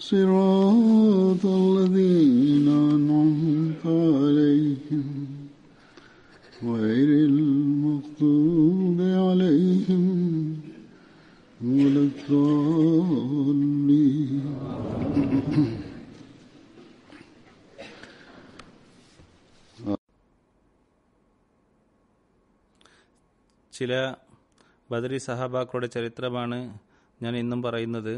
صراط الذين أنعمت عليهم غير المغضوب عليهم ولا الضالين ചില ബദരി സഹാബാക്കളുടെ ചരിത്രമാണ് ഞാൻ ഇന്നും പറയുന്നത്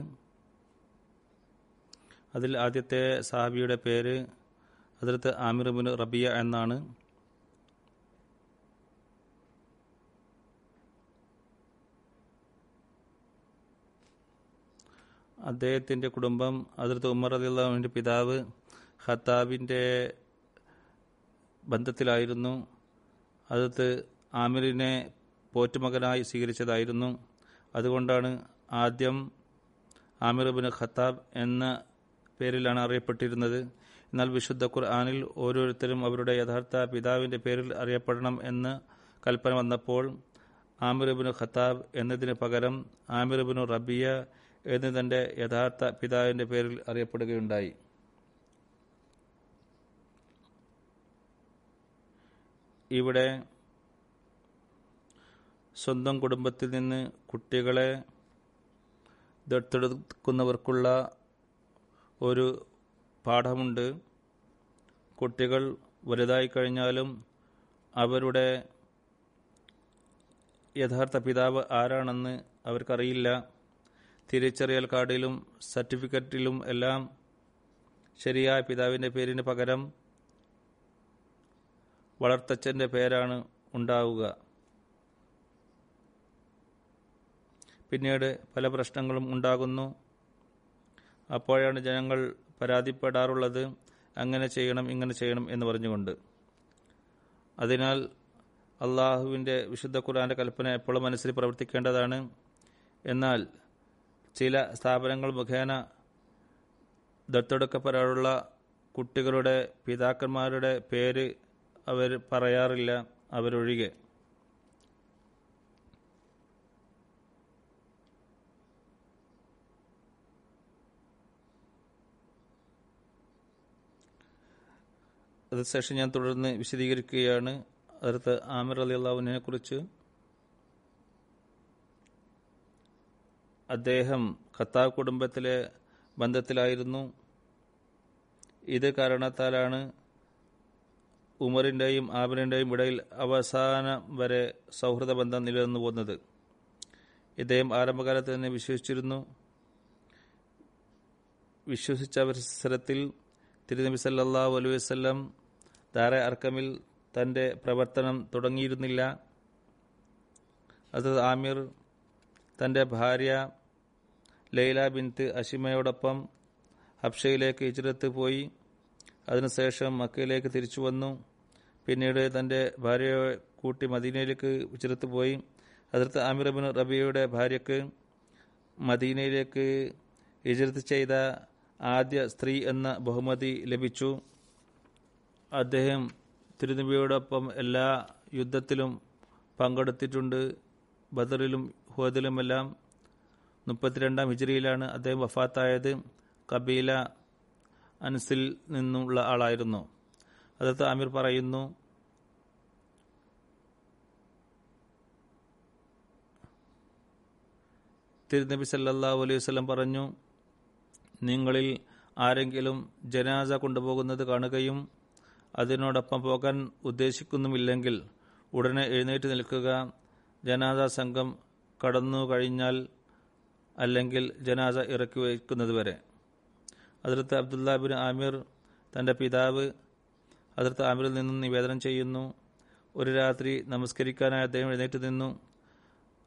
അതിൽ ആദ്യത്തെ സഹാബിയുടെ പേര് അതിർത്ത് ആമിർബിൻ റബിയ എന്നാണ്. അദ്ദേഹത്തിന്റെ കുടുംബം അതിർത്ത് ഉമർ അലിള്ളാഹുവിന്റെ പിതാവ് ഖത്താബിന്റെ ബന്ധത്തിലായിരുന്നു. അതിർത്ത് ആമിറിനെ പോറ്റുമകനായി സ്വീകരിച്ചതായിരുന്നു. അതുകൊണ്ടാണ് ആദ്യം ആമിർ ബിൻ ഖത്താബ് എന്ന പേരിലാണ് അറിയപ്പെട്ടിരുന്നത്. എന്നാൽ വിശുദ്ധ ഖുർആാനിൽ ഓരോരുത്തരും അവരുടെ യഥാർത്ഥ പിതാവിന്റെ പേരിൽ അറിയപ്പെടണം എന്ന് കൽപ്പന വന്നപ്പോൾ ആമിർ ബിൻ ഖത്താബ് എന്നതിന് പകരം ആമിർ ബിൻ റബിയ എന്ന് തന്റെ യഥാർത്ഥ പിതാവിന്റെ പേരിൽ അറിയപ്പെടുകയുണ്ടായി. ഇവിടെ സ്വന്തം കുടുംബത്തിൽ നിന്ന് കുട്ടികളെ ദത്തെടുക്കുന്നവർക്കുള്ള ഒരു പാഠമുണ്ട്. കുട്ടികൾ വലുതായി കഴിഞ്ഞാലും അവരുടെ യഥാർത്ഥ പിതാവ് ആരാണെന്ന് അവർക്കറിയില്ല. തിരിച്ചറിയൽ കാർഡിലും സർട്ടിഫിക്കറ്റിലും എല്ലാം ശരിയായ പിതാവിന്റെ പേരിന് പകരം വളർത്തച്ഛന്റെ പേരാണ് ഉണ്ടാവുക. പിന്നീട് പല പ്രശ്നങ്ങളും ഉണ്ടാകുന്നു. അപ്പോഴാണ് ജനങ്ങൾ പരാതിപ്പെടാറുള്ളത്. അങ്ങനെ ചെയ്യണം ഇങ്ങനെ ചെയ്യണം എന്ന് പറഞ്ഞുകൊണ്ട്. അതിനാൽ അള്ളാഹുവിന്റെ വിശുദ്ധ ഖുർആന്റെ കൽപ്പന എപ്പോഴും മനസ്സിൽ പ്രവർത്തിക്കേണ്ടതാണ്. എന്നാൽ ചില സ്ഥാപനങ്ങൾ മുഖേന ദത്തെടുക്കപ്പെടാറുള്ള കുട്ടികളുടെ പിതാക്കന്മാരുടെ പേര് അവർ പറയാറില്ല അവരൊഴികെ. അതിനുശേഷം ഞാൻ തുടർന്ന് വിശദീകരിക്കുകയാണ്. അടുത്ത് ആമിർ അലി അള്ളാഹുവിനെ കുറിച്ച് അദ്ദേഹം ഖത്താ കുടുംബത്തിലെ ബന്ധത്തിലായിരുന്നു. ഇത് കാരണത്താലാണ് ഉമറിന്റെയും ആബിറിന്റെയും ഇടയിൽ അവസാനം വരെ സൗഹൃദ ബന്ധം നിലനിന്നു പോകുന്നത് ഇദ്ദേഹം ആരംഭകാലത്ത് തന്നെ വിശ്വസിച്ചിരുന്നു. വിശ്വസിച്ച അവസരത്തിൽ തിരുനബി സല്ലാഹു അലൈഹി ദാര അർക്കമിൽ തന്റെ പ്രവർത്തനം തുടങ്ങിയിരുന്നില്ല. അസദ് ആമിർ തന്റെ ഭാര്യ ലൈല ബിൻത്ത് അഷിമയോടൊപ്പം ഹബ്ഷയിലേക്ക് ഹിജ്രത്ത് പോയി. അതിനുശേഷം മക്കയിലേക്ക് തിരിച്ചു വന്നു. പിന്നീട് തന്റെ ഭാര്യയെ കൂട്ടി മദീനയിലേക്ക് ഹിജ്രത്ത് പോയി. അതിർത്ത് ആമിർ ബിൻ റബിയയുടെ ഭാര്യക്ക് മദീനയിലേക്ക് ഹിജ്രത്ത് ചെയ്ത ആദ്യ സ്ത്രീ എന്ന ബഹുമതി ലഭിച്ചു. അദ്ദേഹം തിരുനബിയോടൊപ്പം എല്ലാ യുദ്ധത്തിലും പങ്കെടുത്തിട്ടുണ്ട്. ബദറിലും ഹുദിലുമെല്ലാം മുപ്പത്തിരണ്ടാം ഹിജറിയിലാണ് അദ്ദേഹം വഫാത്തായത്. കബീല അൻസിൽ നിന്നുള്ള ആളായിരുന്നു. അതത് ആമിർ പറയുന്നു തിരുനബി സല്ലല്ലാഹു അലൈഹി വസല്ലം പറഞ്ഞു നിങ്ങളിൽ ആരെങ്കിലും ജനാസ കൊണ്ടുപോകുന്നത് കാണുകയും അതിനോടൊപ്പം പോകാൻ ഉദ്ദേശിക്കുന്നുമില്ലെങ്കിൽ ഉടനെ എഴുന്നേറ്റ് നിൽക്കുക. ജനാസ സംഘം കടന്നു കഴിഞ്ഞാൽ അല്ലെങ്കിൽ ജനാസ ഇറക്കി വയ്ക്കുന്നതുവരെ അതിർത്ത് അബ്ദുല്ല ബിൻ ആമിർ തന്റെ പിതാവ് അതിർത്ത് ആമിറിൽ നിന്നും നിവേദനം ചെയ്യുന്നു. ഒരു രാത്രി നമസ്കരിക്കാനായി അദ്ദേഹം എഴുന്നേറ്റ് നിന്നു.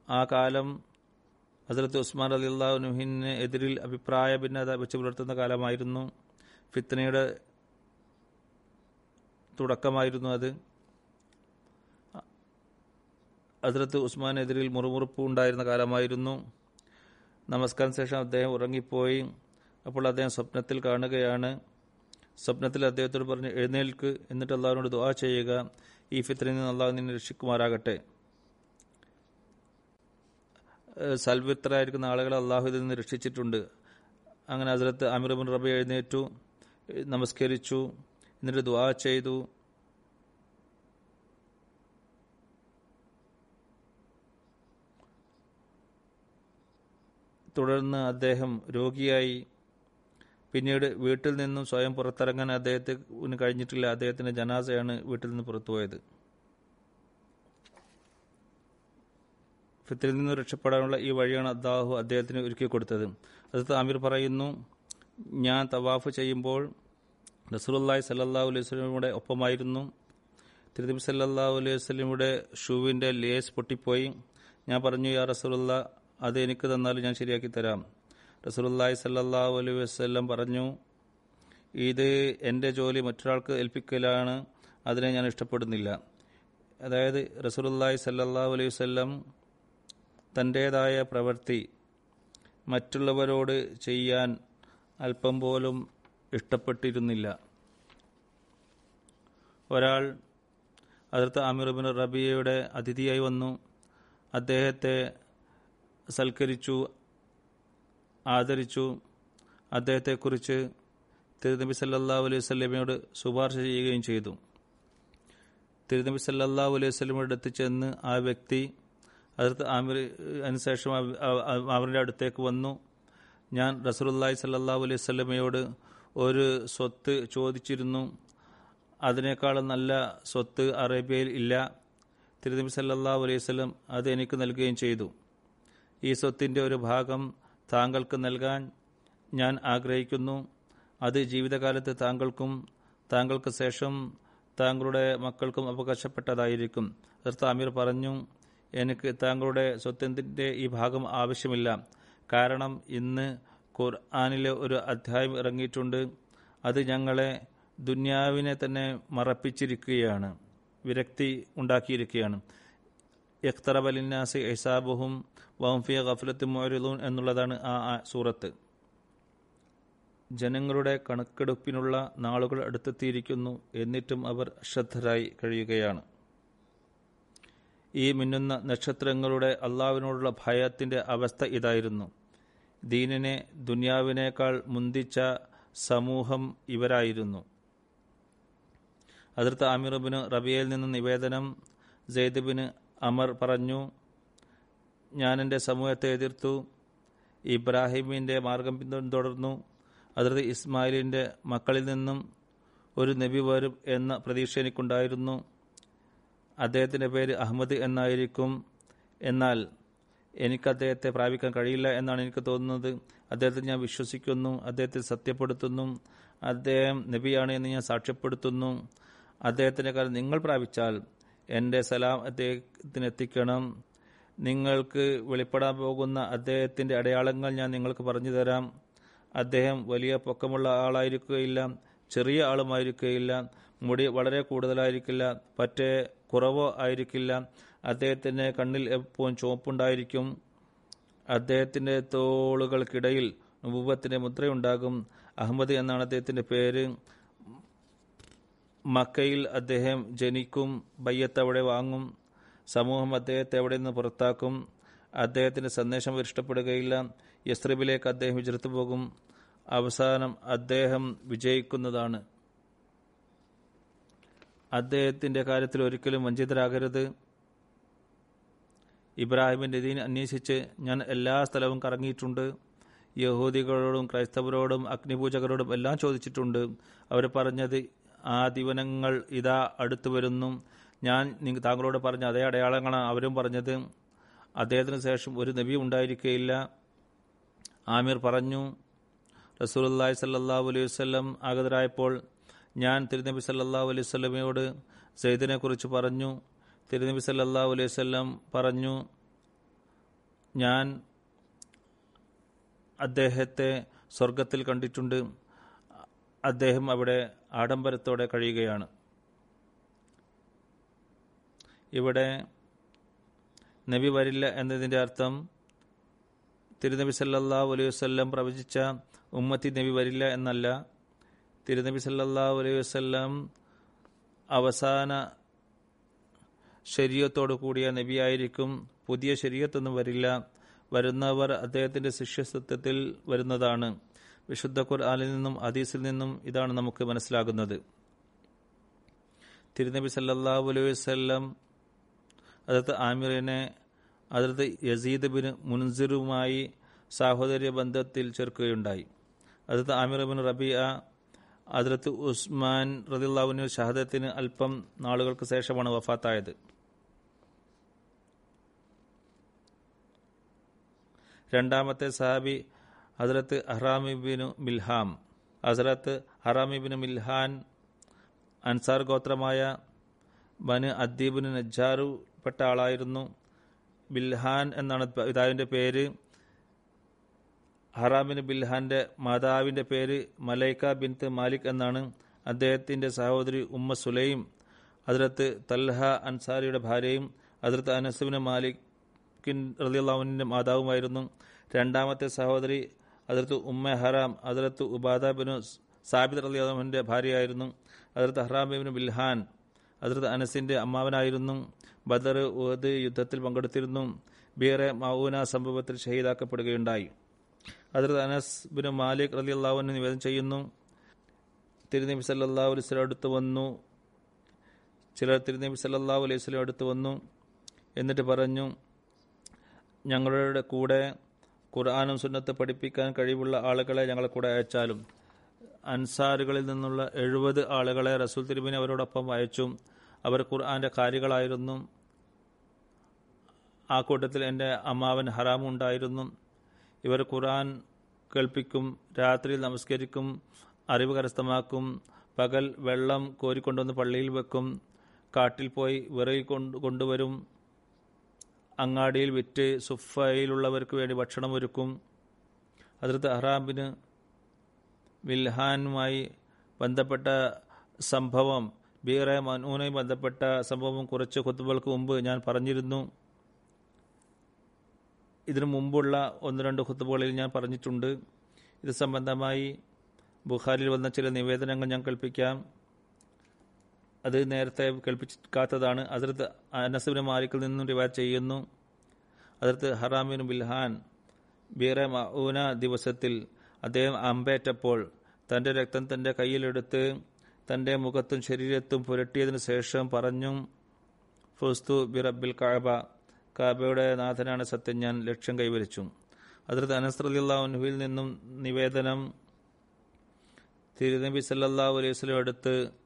ആ കാലം ഹസരത്ത് ഉസ്മാൻ അലി അള്ളാഹുനുഹിന് എതിരിൽ അഭിപ്രായ ഭിന്നത വെച്ച് പുലർത്തുന്ന കാലമായിരുന്നു. ഫിത്തനയുടെ തുടക്കമായിരുന്നു അത്. അതിർത്ത് ഉസ്മാനെതിരിൽ മുറുമുറുപ്പ് ഉണ്ടായിരുന്ന കാലമായിരുന്നു. നമസ്കാരം ശേഷം അദ്ദേഹം ഉറങ്ങിപ്പോയി. അപ്പോൾ അദ്ദേഹം സ്വപ്നത്തിൽ കാണുകയാണ്. സ്വപ്നത്തിൽ അദ്ദേഹത്തോട് പറഞ്ഞ് എഴുന്നേൽക്ക് എന്നിട്ട് അള്ളാഹുവിനോട് ദുആ ചെയ്യുക. ഈ ഫിത്രിൽ നിന്ന് അള്ളാഹു നിന്നെ രക്ഷിക്കുമാരാകട്ടെ സൽവിത്രായിരിക്കുന്ന ആളുകളെ അള്ളാഹു ഇതിൽ നിന്ന് രക്ഷിച്ചിട്ടുണ്ട്. അങ്ങനെ ഹസരത്ത് അമിർബിൻ റബി എഴുന്നേറ്റു നമസ്കരിച്ചു. എന്നിട്ട് ദ്വാ ചെയ്തു. തുടർന്ന് അദ്ദേഹം രോഗിയായി. പിന്നീട് വീട്ടിൽ നിന്നും സ്വയം പുറത്തിറങ്ങാൻ അദ്ദേഹത്തിന് കഴിഞ്ഞിട്ടില്ല. അദ്ദേഹത്തിന്റെ ജനാസയാണ് വീട്ടിൽ നിന്ന് പുറത്തുപോയത്. ഫിത്തിൽ നിന്ന് രക്ഷപ്പെടാനുള്ള ഈ വഴിയാണ് അള്ളാഹു അദ്ദേഹത്തിന് ഒരുക്കി കൊടുത്തത് അത് താമീർ പറയുന്നു ഞാൻ തവാഫ് ചെയ്യുമ്പോൾ റസൂലുള്ളാഹി സല്ലല്ലാഹു അലൈഹി വസ്ലമിയുടെ ഒപ്പമായിരുന്നു. തിരുനബി സല്ലല്ലാഹു അലൈഹി വസ്ലമിയുടെ ഷൂവിന്റെ ലേസ് പൊട്ടിപ്പോയി. ഞാൻ പറഞ്ഞു യാ റസൂലുള്ള അത് എനിക്ക് തന്നാൽ ഞാൻ ശരിയാക്കി തരാം. റസൂലുള്ളാഹി സല്ലല്ലാഹു അലൈഹി വസല്ലം പറഞ്ഞു ഇത് എന്റെ ജോലി മറ്റൊരാൾക്ക് ഏൽപ്പിക്കലാണ് അതിനെ ഞാൻ ഇഷ്ടപ്പെടുന്നില്ല. അതായത് റസൂലുള്ളാഹി സല്ലല്ലാഹു അലൈഹി വസല്ലം തന്റേതായ പ്രവൃത്തി മറ്റുള്ളവരോട് ചെയ്യാൻ അല്പം പോലും ഇഷ്ടപ്പെട്ടിരുന്നില്ല. ഒരാൾ അതിർത്ത് അമീർബിൻ റബിയയുടെ അതിഥിയായി വന്നു. അദ്ദേഹത്തെ സൽക്കരിച്ചു ആദരിച്ചു. അദ്ദേഹത്തെക്കുറിച്ച് തിരുനബി സല്ലല്ലാഹു അലൈഹി വസല്ലമയോട് ശുപാർശ ചെയ്യുകയും ചെയ്തു. തിരുനബി സല്ലല്ലാഹു അലൈഹി വസല്ലമയുടെ അടുത്ത് ചെന്ന് ആ വ്യക്തി അതിർത്ത് ആമിർ അതിനുശേഷം അവരുടെ അടുത്തേക്ക് വന്നു. ഞാൻ റസൂലുള്ളാഹി സല്ലല്ലാഹു അലൈഹി വസല്ലമയോട് ഒരു സ്വത്ത് ചോദിച്ചിരുന്നു. അതിനേക്കാളും നല്ല സ്വത്ത് അറേബ്യയിൽ ഇല്ല. തിരുനബി സല്ലാ അലൈഹി വസല്ലം അത് എനിക്ക് നൽകുകയും ചെയ്തു. ഈ സ്വത്തിന്റെ ഒരു ഭാഗം താങ്കൾക്ക് നൽകാൻ ഞാൻ ആഗ്രഹിക്കുന്നു. അത് ജീവിതകാലത്ത് താങ്കൾക്കും താങ്കൾക്ക് ശേഷം താങ്കളുടെ മക്കൾക്കും അവകാശപ്പെട്ടതായിരിക്കും. അതിർത്ത് അമീർ പറഞ്ഞു എനിക്ക് താങ്കളുടെ സ്വത്തിന്റെ ഈ ഭാഗം ആവശ്യമില്ല. കാരണം ഇന്ന് ഖുർആാനിലെ ഒരു അധ്യായം ഇറങ്ങിയിട്ടുണ്ട്. അത് ഞങ്ങളെ ദുന്യാവിനെ തന്നെ മറപ്പിച്ചിരിക്കുകയാണ്. വിരക്തി ഉണ്ടാക്കിയിരിക്കുകയാണ്. എഖ്തറബലിന്നാസ് എസാബുഹും വംഫിയ ഗഫലത്ത് മൊരുലൂൻ എന്നുള്ളതാണ് ആ സൂറത്ത്. ജനങ്ങളുടെ കണക്കെടുപ്പിനുള്ള നാളുകൾ അടുത്തെത്തിയിരിക്കുന്നു എന്നിട്ടും അവർ അശ്രദ്ധരായി കഴിയുകയാണ്. ഈ മിന്നുന്ന നക്ഷത്രങ്ങളുടെ അള്ളാവിനോടുള്ള ഭയത്തിന്റെ അവസ്ഥ ഇതായിരുന്നു. ദീനിനെ ദുനിയാവിനേക്കാൾ മുന്തിച്ച സമൂഹം ഇവരായിരുന്നു. അതിർത്ത് അമീറുബിന് റബിയയിൽ നിന്ന് നിവേദനം സെയ്ദബിന് അമർ പറഞ്ഞു ഞാൻ എന്റെ സമൂഹത്തെ എതിർത്തു ഇബ്രാഹിമിന്റെ മാർഗം പിന്തുടർന്നു അതിർത്ത് ഇസ്മായിലിന്റെ മക്കളിൽ നിന്നും ഒരു നബി വരും എന്ന പ്രതീക്ഷ എനിക്കുണ്ടായിരുന്നു. അദ്ദേഹത്തിന്റെ പേര് അഹമ്മദ് എന്നായിരിക്കും. എന്നാൽ എനിക്ക് അദ്ദേഹത്തെ പ്രാപിക്കാൻ കഴിയില്ല എന്നാണ് എനിക്ക് തോന്നുന്നത്. അദ്ദേഹത്തെ ഞാൻ വിശ്വസിക്കുന്നു. അദ്ദേഹത്തെ സത്യപ്പെടുത്തുന്നു. അദ്ദേഹം നബിയാണ് എന്ന് ഞാൻ സാക്ഷ്യപ്പെടുത്തുന്നു. അദ്ദേഹത്തിന്റെ കാലം നിങ്ങൾ പ്രാപിച്ചാൽ എന്റെ സലാം അദ്ദേഹത്തിന് എത്തിക്കണം. നിങ്ങൾക്ക് വെളിപ്പെടാൻ പോകുന്ന അദ്ദേഹത്തിന്റെ അടയാളങ്ങൾ ഞാൻ നിങ്ങൾക്ക് പറഞ്ഞു തരാം അദ്ദേഹം വലിയ പൊക്കമുള്ള ആളായിരിക്കുകയില്ല ചെറിയ ആളുമായിരിക്കുകയില്ല മുടി വളരെ കൂടുതലായിരിക്കില്ല പറ്റേ കുറവോ ആയിരിക്കില്ല. അദ്ദേഹത്തിന്റെ കണ്ണിൽ എപ്പോഴും ചുവപ്പുണ്ടായിരിക്കും. അദ്ദേഹത്തിന്റെ തോളുകൾക്കിടയിൽ ഉപത്തിന്റെ മുദ്രയുണ്ടാകും. അഹമ്മദ് എന്നാണ് അദ്ദേഹത്തിന്റെ പേര്. മക്കയിൽ അദ്ദേഹം ജനിക്കും ബയ്യത്ത് അവിടെ വാങ്ങും സമൂഹം അദ്ദേഹത്തെ അവിടെ നിന്ന് പുറത്താക്കും അദ്ദേഹത്തിന്റെ സന്ദേശം ഇഷ്ടപ്പെടുകയില്ല യസ്രിബിലേക്ക് അദ്ദേഹം വിചരത്തു പോകും. അവസാനം അദ്ദേഹം വിജയിക്കുന്നതാണ്. അദ്ദേഹത്തിന്റെ കാര്യത്തിൽ ഒരിക്കലും വഞ്ചിതരാകരുത്. ഇബ്രാഹിമിന്റെ ദീൻ അന്വേഷിച്ച് ഞാൻ എല്ലാ സ്ഥലവും കറങ്ങിയിട്ടുണ്ട്. യഹൂദികളോടും ക്രൈസ്തവരോടും അഗ്നിപൂജകരോടും എല്ലാം ചോദിച്ചിട്ടുണ്ട്. അവർ പറഞ്ഞത് ആ ദിവനങ്ങൾ ഇതാ അടുത്തു വരുന്നു. ഞാൻ താങ്കളോട് പറഞ്ഞ അതേ അടയാളങ്ങളാണ് അവരും പറഞ്ഞത്. അദ്ദേഹത്തിന് ശേഷം ഒരു നബി ഉണ്ടായിരിക്കുകയില്ല ആമിർ പറഞ്ഞു റസൂലുള്ളാഹി സല്ലാ അലൈഹി വസല്ലം ആഗതരായപ്പോൾ ഞാൻ തിരുനബി സല്ലാ അലൈഹി വസല്ലമയോട് സെയ്ദിനെ കുറിച്ച് പറഞ്ഞു തിരുനബി സല്ലാ അലൈഹി വസല്ലം പറഞ്ഞു ഞാൻ അദ്ദേഹത്തെ സ്വർഗത്തിൽ കണ്ടിട്ടുണ്ട്. അദ്ദേഹം അവിടെ ആഡംബരത്തോടെ കഴിയുകയാണ്. ഇവിടെ നബി വരില്ല എന്നതിന്റെ അർത്ഥം തിരുനബി സല്ലാ അലൈഹി വസല്ലം പ്രവചിച്ച ഉമ്മത്തി നബി വരില്ല എന്നല്ല. തിരുനബി സല്ലാ അലൈഹി അവസാന ശരീരത്തോടു കൂടിയ നബിയായിരിക്കും. പുതിയ ശരീരത്തൊന്നും വരില്ല. വരുന്നവർ അദ്ദേഹത്തിന്റെ ശിഷ്യസത്വത്തിൽ വരുന്നതാണ്. വിശുദ്ധ ഖുർആനിൽ നിന്നും അദീസിൽ നിന്നും ഇതാണ് നമുക്ക് മനസ്സിലാകുന്നത്. തിരുനബി സല്ലല്ലാഹു അലൈഹി വസല്ലം അതത് ആമിറിനെ അതത് യസീദ് ബിൻ മുൻസിറുമായി സാഹോദര്യ ബന്ധത്തിൽ ചേർക്കുകയുണ്ടായി. അതത് ആമിർ ബിൻ റബിയ അതിർത്ത് ഉസ്മാൻ റദിള്ളാവിന് ഷഹദത്തിന് അല്പം നാളുകൾക്ക് ശേഷമാണ് വഫാത്തായത്. രണ്ടാമത്തെ സഹാബി ഹസ്രത്ത് അഹ്റാമിബിനു മിൽഹാം. ഹസ്രത്ത് അഹ്റാമിബിനു മിൽഹാൻ അൻസാർ ഗോത്രമായ ബന് അദ്ദീബിന് നജ്ജാറു പെട്ട ആളായിരുന്നു. ബിൽഹാൻ എന്നാണ് പിതാവിന്റെ പേര്. ഹറാമിന് ബിൽഹാന്റെ മാതാവിന്റെ പേര് മലൈക്ക ബിൻത്ത് മാലിക് എന്നാണ് അദ്ദേഹത്തിന്റെ സഹോദരി ഉമ്മ സുലൈം. അതിർത്ത് തൽഹ അൻസാരിയുടെ ഭാര്യയും അതിർത്ത് അനസുബിന് മാലിക്കിൻ റലിയുള്ളാവിന്റെ മാതാവുമായിരുന്നു. രണ്ടാമത്തെ സഹോദരി അതിർത്ത് ഉമ്മ ഹറാം അതിർത്ത് ഉബാദ ബിനു സാബിദ് റലിയുള്ളാവിന്റെ ഭാര്യയായിരുന്നു. അതിർത്ത് ഹറാം ബിൻ ബിൽഹാൻ അതിർത്ത് അനസിന്റെ അമ്മാവനായിരുന്നു. ബദർ ഉഹദ് യുദ്ധത്തിൽ പങ്കെടുത്തിരുന്നു. ബീറെ മൗന സംഭവത്തിൽ ഷഹീദാക്കപ്പെടുകയുണ്ടായി. അതിർത്ത് അനസ് ബിൻ മാലിക് റലി അള്ളാഹുവിന് നിവേദനം ചെയ്യുന്നു. തിരുനബി സല്ലാ അലൈഹി സ്വലം അടുത്ത് വന്നു. ചിലർ തിരുനബി സല്ലാഹു അലൈഹി സ്വലം അടുത്ത് വന്നു. എന്നിട്ട് പറഞ്ഞു ഞങ്ങളുടെ കൂടെ ഖുർആാനും സുന്നത്ത് പഠിപ്പിക്കാൻ കഴിവുള്ള ആളുകളെ ഞങ്ങളെ കൂടെ അയച്ചാലും അൻസാറുകളിൽ നിന്നുള്ള എഴുപത് ആളുകളെ റസൂൽ തിരുബിനെ അവരോടൊപ്പം അയച്ചു അവർ ഖുർആന്റെ കാര്യങ്ങളായിരുന്നു. ആ കൂട്ടത്തിൽ എന്റെ അമ്മാവൻ ഹറാമും ഉണ്ടായിരുന്നു. ഇവർ ഖുർആൻ കേൾപ്പിക്കും രാത്രിയിൽ നമസ്കരിക്കും അറിവ് കരസ്ഥമാക്കും പകൽ വെള്ളം കോരിക്കൊണ്ടുവന്ന് പള്ളിയിൽ വെക്കും കാട്ടിൽ പോയി വിറയിൽ കൊണ്ട് കൊണ്ടുവരും. അങ്ങാടിയിൽ വിറ്റ് സുഫയിലുള്ളവർക്ക് വേണ്ടി ഭക്ഷണം ഒരുക്കും അതിർത്ത് അഹ്റാബിന് വിൽഹാനുമായി ബന്ധപ്പെട്ട സംഭവം ബീറെ മനുവിനുമായി ബന്ധപ്പെട്ട സംഭവം കുറച്ച് കുത്തുബൾക്ക് മുമ്പ് ഞാൻ പറഞ്ഞിരുന്നു. ഇതിനു മുമ്പുള്ള ഒന്ന് രണ്ട് കുത്തുബുകളിൽ ഞാൻ പറഞ്ഞിട്ടുണ്ട്. ഇത് സംബന്ധമായി ബുഖാരിൽ വന്ന ചില നിവേദനങ്ങൾ ഞാൻ കേൾപ്പിക്കാം അത് നേരത്തെ കേൾപ്പിക്കാത്തതാണ്. അതിർത്ത് അനസുബിന് മാലിക്കിൽ നിന്നും റിവാറ്റ് ചെയ്യുന്നു. അതിർത്ത് ഹറാമിൻ ബിൽഹാൻ ബീറെ മഊന ദിവസത്തിൽ അദ്ദേഹം അമ്പേറ്റപ്പോൾ തന്റെ രക്തം തന്റെ കയ്യിലെടുത്ത് തന്റെ മുഖത്തും ശരീരത്തും പുരട്ടിയതിനു ശേഷം പറഞ്ഞു ഫുസ്തു ബിറബിൽ കാബ കാബയുടെ നാഥനാണ് സത്യം ഞാൻ ലക്ഷ്യം കൈവരിച്ചു. അതിർത്ത് അനസ്രലിള്ളാഹുവിൽ നിന്നും നിവേദനം തിരുനബി സല്ലാ അലൈഹി വസ്ലം അടുത്ത്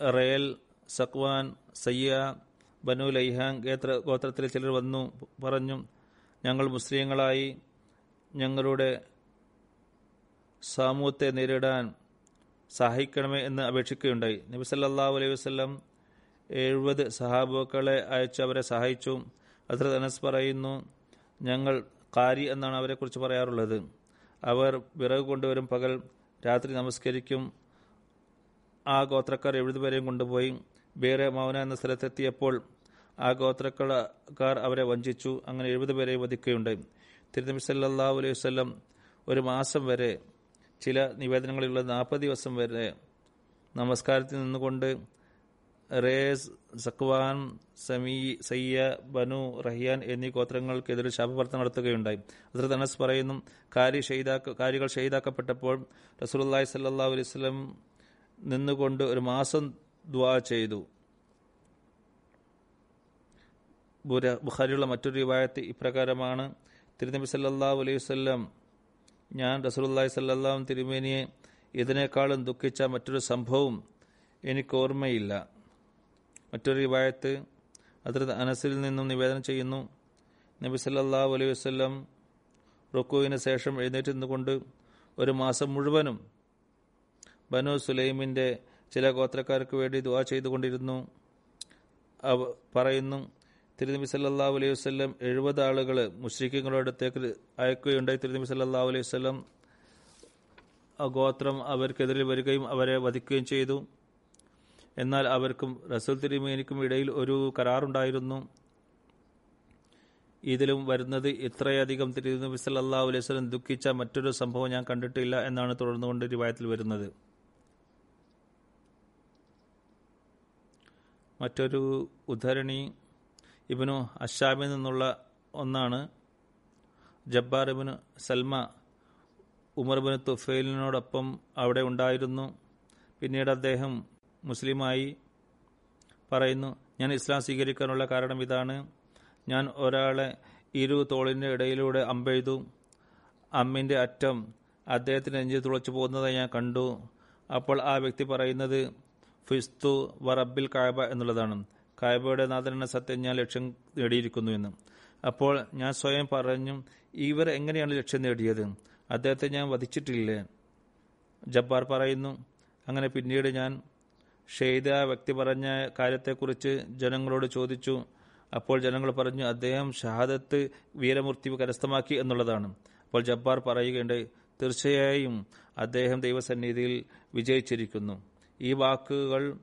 റയൽ സക്വാൻ സയ്യ ബനു ലൈഹാങ് ഗേത്ര ഗോത്രത്തിലെ ചിലർ വന്നു പറഞ്ഞു ഞങ്ങൾ മുസ്ലിങ്ങളായി ഞങ്ങളുടെ സമൂഹത്തെ നേരിടാൻ സഹായിക്കണമേ എന്ന് അപേക്ഷിക്കുകയുണ്ടായി. നബി സല്ലാഹു അലൈഹി വസ്ലം എഴുപത് സഹാബുക്കളെ അയച്ച് അവരെ സഹായിച്ചു. അത്ര അനസ് പറയുന്നു ഞങ്ങൾ കാരി എന്നാണ് അവരെക്കുറിച്ച് പറയാറുള്ളത്. അവർ വിറക് കൊണ്ടുവരും പകൽ രാത്രി നമസ്കരിക്കും. ആ ഗോത്രക്കാർ എഴുതുപേരെയും കൊണ്ടുപോയി. ബേറെ മൗന എന്ന സ്ഥലത്തെത്തിയപ്പോൾ ആ ഗോത്രക്കാർ അവരെ വഞ്ചിച്ചു. അങ്ങനെ എഴുപത് പേരെ വധിക്കുകയുണ്ടായി. തിരുനബി സല്ലാഹു അലൈഹി വസ്ലം ഒരു മാസം വരെ ചില നിവേദനങ്ങളിലുള്ള നാൽപ്പത് ദിവസം വരെ നമസ്കാരത്തിൽ നിന്നുകൊണ്ട് റേസ് സക്വാൻ സമീ സയ്യ ബനു റഹിയാൻ എന്നീ ഗോത്രങ്ങൾക്കെതിരെ ശാപപ്രാർത്ഥന നടത്തുകയുണ്ടായി. ഹസ്രത്ത് തനസ് പറയുന്നു കാര്യ ഷെയ്താക്ക കാരികൾ ഷെയ്താക്കപ്പെട്ടപ്പോൾ റസൂലുള്ളാഹി സല്ലല്ലാഹു അലൈഹി വസല്ലം നിന്നുകൊണ്ട് ഒരു മാസം ദ്വാ ചെയ്തു. ബുഖാരിയുള്ള മറ്റൊരു റിവായത്ത് ഇപ്രകാരമാണ് തിരുനബി സല്ലല്ലാഹു അലൈഹി വസല്ലം ഞാൻ റസൂലുള്ളാഹി സല്ലല്ലാഹു തിരുമേനിയെ ഇതിനേക്കാളും ദുഃഖിച്ച മറ്റൊരു സംഭവം എനിക്ക് ഓർമ്മയില്ല. മറ്റൊരു റിവായത്ത് അതിർത്ത് അനസിൽ നിന്നും നിവേദനം ചെയ്യുന്നു. നബി സല്ലല്ലാഹു അലൈഹി വസല്ലം റുക്കുവിന് ശേഷം എഴുന്നേറ്റ് നിന്നുകൊണ്ട് ഒരു മാസം മുഴുവനും ബനു സുലൈമിന്റെ ചില ഗോത്രക്കാർക്ക് വേണ്ടി ദുവാ ചെയ്തുകൊണ്ടിരുന്നു. അവ പറയുന്നു തിരുനബി സല്ലാ അലൈഹി വസല്ലം എഴുപത് ആളുകൾ മുസ്ലിഖിങ്ങളുടെ അടുത്തേക്ക് അയക്കുകയുണ്ടായി. തിരുനബി സല്ലാ അലൈഹി വസ്ലം ഗോത്രം അവർക്കെതിരെ വരികയും അവരെ വധിക്കുകയും ചെയ്തു. എന്നാൽ അവർക്കും റസൂൽ തിരുമേനിക്കും ഇടയിൽ ഒരു കരാറുണ്ടായിരുന്നു. ഇതിലും വരുന്നത് ഇത്രയധികം തിരുനബി സല്ലാ അലൈഹി വസ്ലം ദുഃഖിച്ച മറ്റൊരു സംഭവം ഞാൻ കണ്ടിട്ടില്ല എന്നാണ് തുടർന്നുകൊണ്ട് റിവായത്തിൽ വരുന്നത്. മറ്റൊരു ഉദ്ധരണി ഇബിനു അഷാബിൽ നിന്നുള്ള ഒന്നാണ് ജബ്ബാർ ഇബിന് സൽമ. ഉമർ ബിൻ തുഫൈലിനോടൊപ്പം അവിടെ ഉണ്ടായിരുന്നു. പിന്നീട് അദ്ദേഹം മുസ്ലിമായി പറയുന്നു ഞാൻ ഇസ്ലാം സ്വീകരിക്കാനുള്ള കാരണം ഇതാണ്. ഞാൻ ഒരാളെ ഇരു തോളിന്റെ ഇടയിലൂടെ അമ്പെഴുതു അമ്മിന്റെ അറ്റം അദ്ദേഹത്തിന് നെഞ്ചിൽ തുളച്ചു പോകുന്നതായി ഞാൻ കണ്ടു. അപ്പോൾ ആ വ്യക്തി പറയുന്നത് ഫിസ്തു വറബിൽ കായബ എന്നുള്ളതാണ്. കായബയുടെ നാഥനെന്ന സത്യം ഞാൻ ലക്ഷ്യം നേടിയിരിക്കുന്നു എന്ന്. അപ്പോൾ ഞാൻ സ്വയം പറഞ്ഞു ഇവർ എങ്ങനെയാണ് ലക്ഷ്യം നേടിയത്? അദ്ദേഹത്തെ ഞാൻ വധിച്ചിട്ടില്ലേ? ജബ്ബാർ പറയുന്നു. അങ്ങനെ പിന്നീട് ഞാൻ ഷെയ്ദ വ്യക്തി പറഞ്ഞ കാര്യത്തെക്കുറിച്ച് ജനങ്ങളോട് ചോദിച്ചു. അപ്പോൾ ജനങ്ങൾ പറഞ്ഞു അദ്ദേഹം ഷഹാദത്ത് വീരമൂർത്തി കരസ്ഥമാക്കി എന്നുള്ളതാണ്. അപ്പോൾ ജബ്ബാർ പറയുകയുണ്ട് തീർച്ചയായും അദ്ദേഹം ദൈവസന്നിധിയിൽ വിജയിച്ചിരിക്കുന്നു. ഈ വാക്കുകൾ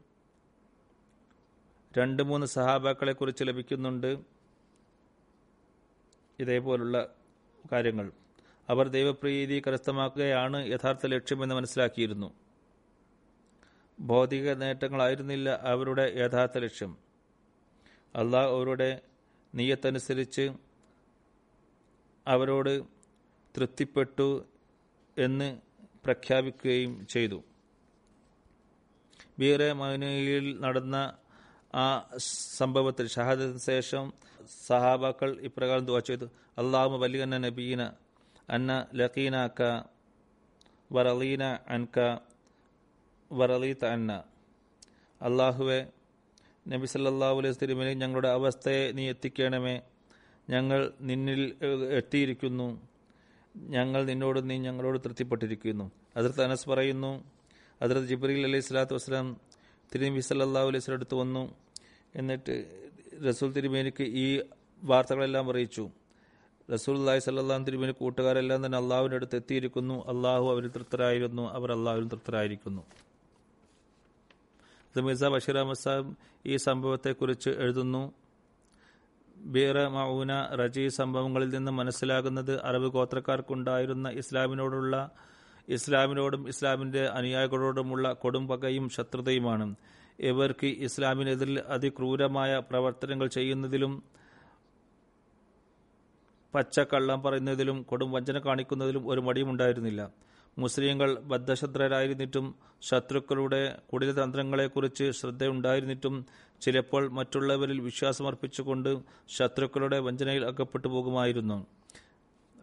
രണ്ട് മൂന്ന് സഹാബാക്കളെ കുറിച്ച് ലഭിക്കുന്നുണ്ട്. ഇതേപോലുള്ള കാര്യങ്ങൾ. അവർ ദൈവപ്രീതി കരസ്ഥമാക്കുകയാണ് യഥാർത്ഥ ലക്ഷ്യമെന്ന് മനസ്സിലാക്കിയിരുന്നു. ഭൗതിക നേട്ടങ്ങളായിരുന്നില്ല അവരുടെ യഥാർത്ഥ ലക്ഷ്യം. അള്ളാഹ് അവരുടെ നീയത്തനുസരിച്ച് അവരോട് തൃപ്തിപ്പെട്ടു എന്ന് പ്രഖ്യാപിക്കുകയും ചെയ്തു. ബീറെ മൈനയിൽ നടന്ന ആ സംഭവത്തിൽ ഷഹാദത്തിന് ശേഷം സഹാബാക്കൾ ഇപ്രകാരം ദുവാ ചെയ്തു. അള്ളാഹു വലിയന്ന നബീന അന്ന ലഖീനാക്ക വറലീന അൻക വറലീത്ത അന്ന. അള്ളാഹുവെ നബി സല്ലാഹു അലൈഹി തിരുമലി ഞങ്ങളുടെ അവസ്ഥയെ നീ എത്തിക്കണമേ. ഞങ്ങൾ നിന്നിൽ എത്തിയിരിക്കുന്നു. ഞങ്ങൾ നിന്നോട് നീ ഞങ്ങളോട് തൃപ്തിപ്പെട്ടിരിക്കുന്നു. അതിർത്ത് അനസ് പറയുന്നു അതിർത്ത് ജിബ്രീൽ അലൈഹി സ്വലാത്തു വസ്സലാം തിരുനബി സല്ലല്ലാഹു അലൈഹി സ്വലം അടുത്ത് വന്നു. എന്നിട്ട് റസൂൽ തിരുമേനിക്ക് ഈ വാർത്തകളെല്ലാം അറിയിച്ചു. റസൂൽ അള്ളാഹി സല്ലാഹു തിരുമേനി കൂട്ടുകാരെല്ലാം തന്നെ അള്ളാഹുവിന്റെ അടുത്ത് എത്തിയിരിക്കുന്നു. അള്ളാഹു അവരിൽ തൃപ്തരായിരുന്നു. അവർ അള്ളാഹുവിൽ തൃപ്തരായിരിക്കുന്നു. മിർസ ബഷീർ അഹമ്മദ് സാഹിബ് ഈ സംഭവത്തെക്കുറിച്ച് എഴുതുന്നു. ബീറ മൗന റജി സംഭവങ്ങളിൽ നിന്ന് മനസ്സിലാകുന്നത് അറബ് ഗോത്രക്കാർക്കുണ്ടായിരുന്ന ഇസ്ലാമിനോടുള്ള ഇസ്ലാമിനോടും ഇസ്ലാമിന്റെ അനുയായികളോടുമുള്ള കൊടും പകയും ശത്രുതയുമാണ്. ഇവർക്ക് ഇസ്ലാമിനെതിരിൽ അതിക്രൂരമായ പ്രവർത്തനങ്ങൾ ചെയ്യുന്നതിലും പച്ചക്കള്ളം പറയുന്നതിലും കൊടും വഞ്ചന കാണിക്കുന്നതിലും ഒരു മടിയുമുണ്ടായിരുന്നില്ല മുസ്ലിങ്ങൾ ബദ്ധശത്രായിരുന്നിട്ടും ശത്രുക്കളുടെ കുടിലതന്ത്രങ്ങളെക്കുറിച്ച് ശ്രദ്ധയുണ്ടായിരുന്നിട്ടും ചിലപ്പോൾ മറ്റുള്ളവരിൽ വിശ്വാസമർപ്പിച്ചുകൊണ്ട് ശത്രുക്കളുടെ വഞ്ചനയിൽ അകപ്പെട്ടു പോകുമായിരുന്നു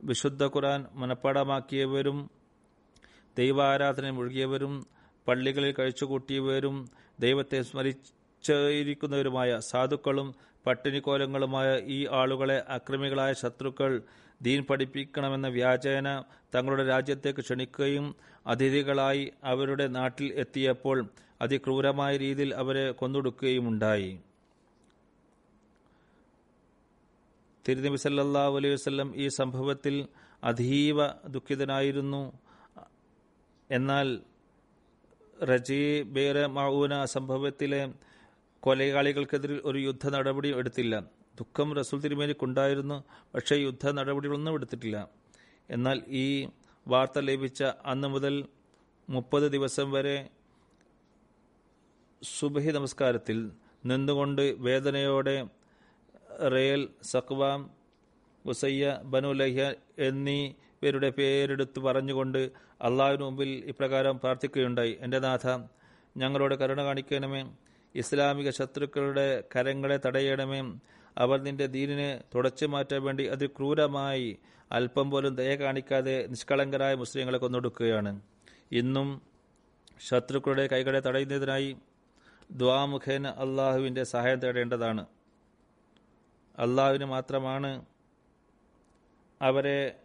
വിശുദ്ധ ഖുർആൻ മനപ്പാടമാക്കിയവരും ദൈവാരാധന മുഴുകിയവരും പള്ളികളിൽ കഴിച്ചുകൂട്ടിയവരും ദൈവത്തെ സ്മരിച്ചിരിക്കുന്നവരുമായ സാധുക്കളും പട്ടിണിക്കോലങ്ങളുമായ ഈ ആളുകളെ അക്രമികളായ ശത്രുക്കൾ ദീൻ പഠിപ്പിക്കണമെന്ന വ്യാജേന തങ്ങളുടെ രാജ്യത്തേക്ക് ക്ഷണിക്കുകയും അതിഥികളായി അവരുടെ നാട്ടിൽ എത്തിയപ്പോൾ അതിക്രൂരമായ രീതിയിൽ അവരെ കൊന്നൊടുക്കുകയും ഉണ്ടായി തിരുനബി സല്ലാ അലൈഹി വസല്ലം ഈ സംഭവത്തിൽ അതീവ ദുഃഖിതനായിരുന്നു. എന്നാൽ റജി ബേർ മൗന സംഭവത്തിലെ കൊലയാളികൾക്കെതിരെ ഒരു യുദ്ധ നടപടി എടുത്തില്ല. ദുഃഖം റസൂൽ തിരുമേനിക്കുണ്ടായിരുന്നു പക്ഷേ യുദ്ധ നടപടികളൊന്നും എടുത്തിട്ടില്ല. എന്നാൽ ഈ വാർത്ത ലഭിച്ച അന്ന് മുതൽ മുപ്പത് ദിവസം വരെ സുബഹി നമസ്കാരത്തിൽ നിന്നുകൊണ്ട് വേദനയോടെ റയൽ സഖ്വാം ഉസയ്യ ബനുലഹ്യ എന്നീവരുടെ പേരെടുത്ത് പറഞ്ഞുകൊണ്ട് അള്ളാഹുവിന് മുമ്പിൽ ഇപ്രകാരം പ്രാർത്ഥിക്കുകയുണ്ടായി. എന്റെ നാഥ ഞങ്ങളോട് കരുണ കാണിക്കണമേ. ഇസ്ലാമിക ശത്രുക്കളുടെ കരങ്ങളെ തടയണമേ. അവർ നിന്റെ ദീനിനെ തുടച്ചു മാറ്റാൻ വേണ്ടി അതിക്രൂരമായി അല്പം പോലും ദയ കാണിക്കാതെ നിഷ്കളങ്കരായ മുസ്ലിങ്ങളെ കൊന്നൊടുക്കുകയാണ്. ഇന്നും ശത്രുക്കളുടെ കൈകളെ തടയുന്നതിനായി ദ്വാമുഖേന അള്ളാഹുവിന്റെ സഹായം തേടേണ്ടതാണ്. അള്ളാഹുവിന് മാത്രമാണ് അവരെ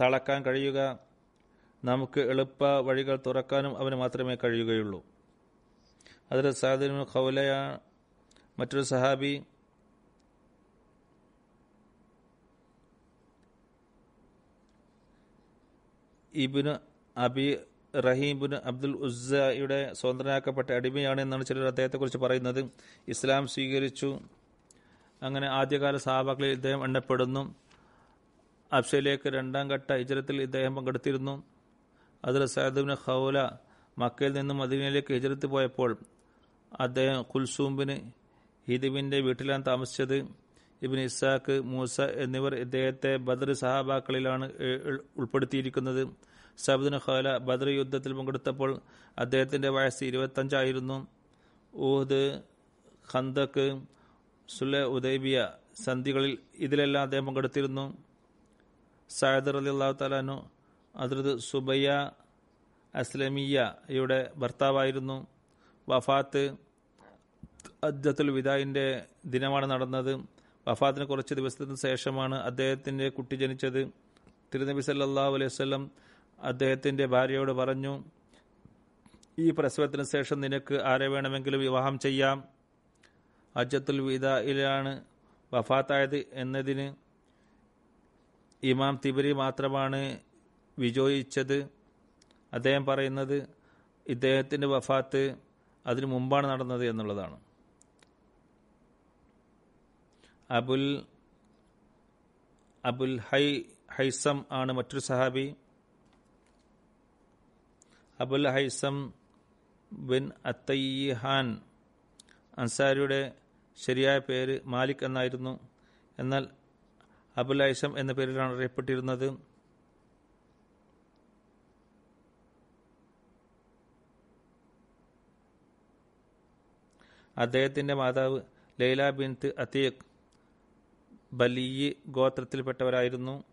തളക്കാൻ കഴിയുക. നമുക്ക് എളുപ്പ വഴികൾ തുറക്കാനും അവന് മാത്രമേ കഴിയുകയുള്ളൂ. അതിൽ സാദിനു ഖൗലയ മറ്റൊരു സഹാബി ഇബിന് അബി റഹീബിന് അബ്ദുൽ ഉസ്സയുടെ സ്വതന്ത്രനാക്കപ്പെട്ട അടിമയാണ് എന്നാണ് ചിലർ അദ്ദേഹത്തെക്കുറിച്ച് പറയുന്നത്. ഇസ്ലാം സ്വീകരിച്ചു. അങ്ങനെ ആദ്യകാല സഹാബാക്കളിൽ ഇദ്ദേഹം എണ്ണപ്പെടുന്നു. അബ്ഷയിലേക്ക് രണ്ടാം ഘട്ട ഇജരത്തിൽ ഇദ്ദേഹം പങ്കെടുത്തിരുന്നു. അതിൽ സയദുബിന് ഖൗല മക്കയിൽ നിന്നും മദീനയിലേക്ക് ഹിജറത്ത് പോയപ്പോൾ അദ്ദേഹം കുൽസൂംബിന് ഹിദിബിന്റെ വീട്ടിലാണ് താമസിച്ചത്. ഇബിൻ ഇസാഖ് മൂസ എന്നിവർ ഇദ്ദേഹത്തെ ബദർ സഹാബാക്കളിലാണ് ഉൾപ്പെടുത്തിയിരിക്കുന്നത്. സബദിന് ഖാല ബദർ യുദ്ധത്തിൽ പങ്കെടുത്തപ്പോൾ അദ്ദേഹത്തിന്റെ വയസ്സ് ഇരുപത്തഞ്ചായിരുന്നു. ഊഹദ് ഖന്തക്ക് സുല ഉദൈബിയ സന്ധികളിൽ ഇതിലെല്ലാം അദ്ദേഹം പങ്കെടുത്തിരുന്നു. സയദർ അലി അള്ളാഹു താലാനു അതിർത് സുബയ്യ അസ്ലമിയയുടെ ഭർത്താവായിരുന്നു. വഫാത്ത് അജ്ജത്തുൽ വിദായിന്റെ ദിനമാണ് നടന്നത്. വഫാത്തിന് കുറച്ച് ദിവസത്തിന് ശേഷമാണ് അദ്ദേഹത്തിന്റെ കുട്ടി ജനിച്ചത്. തിരുനബി സല്ലാഹു അലൈഹി വല്ലം അദ്ദേഹത്തിന്റെ ഭാര്യയോട് പറഞ്ഞു ഈ പ്രസവത്തിന് ശേഷം നിനക്ക് ആരെ വേണമെങ്കിലും വിവാഹം ചെയ്യാം? അജ്ജത്തുൽ വിദായിലാണ് വഫാത്തായത് എന്നതിന് ഇമാം തിബരി മാത്രമാണ് വിജയിച്ചത്. അദ്ദേഹം പറയുന്നത് ഇദ്ദേഹത്തിന്റെ വഫാത്ത് അതിനു മുമ്പാണ് നടന്നത് എന്നുള്ളതാണ്. അബുൽ അബുൽ ഹൈ ഹൈസം ആണ് മറ്റൊരു സഹാബി. അബുൽ ഹൈസം ബിൻ അത്തയ്യഹാൻ അൻസാരിയുടെ ശരിയായ പേര് മാലിക് എന്നായിരുന്നു. എന്നാൽ അബുൽ ഹൈസം എന്ന പേരിലാണ് അറിയപ്പെട്ടിരുന്നത്. അദ്ദേഹത്തിന്റെ മാതാവ് ലൈല ബിൻത്ത് അതീഖ് ബലിയി ഗോത്രത്തിൽപ്പെട്ടവരായിരുന്നു.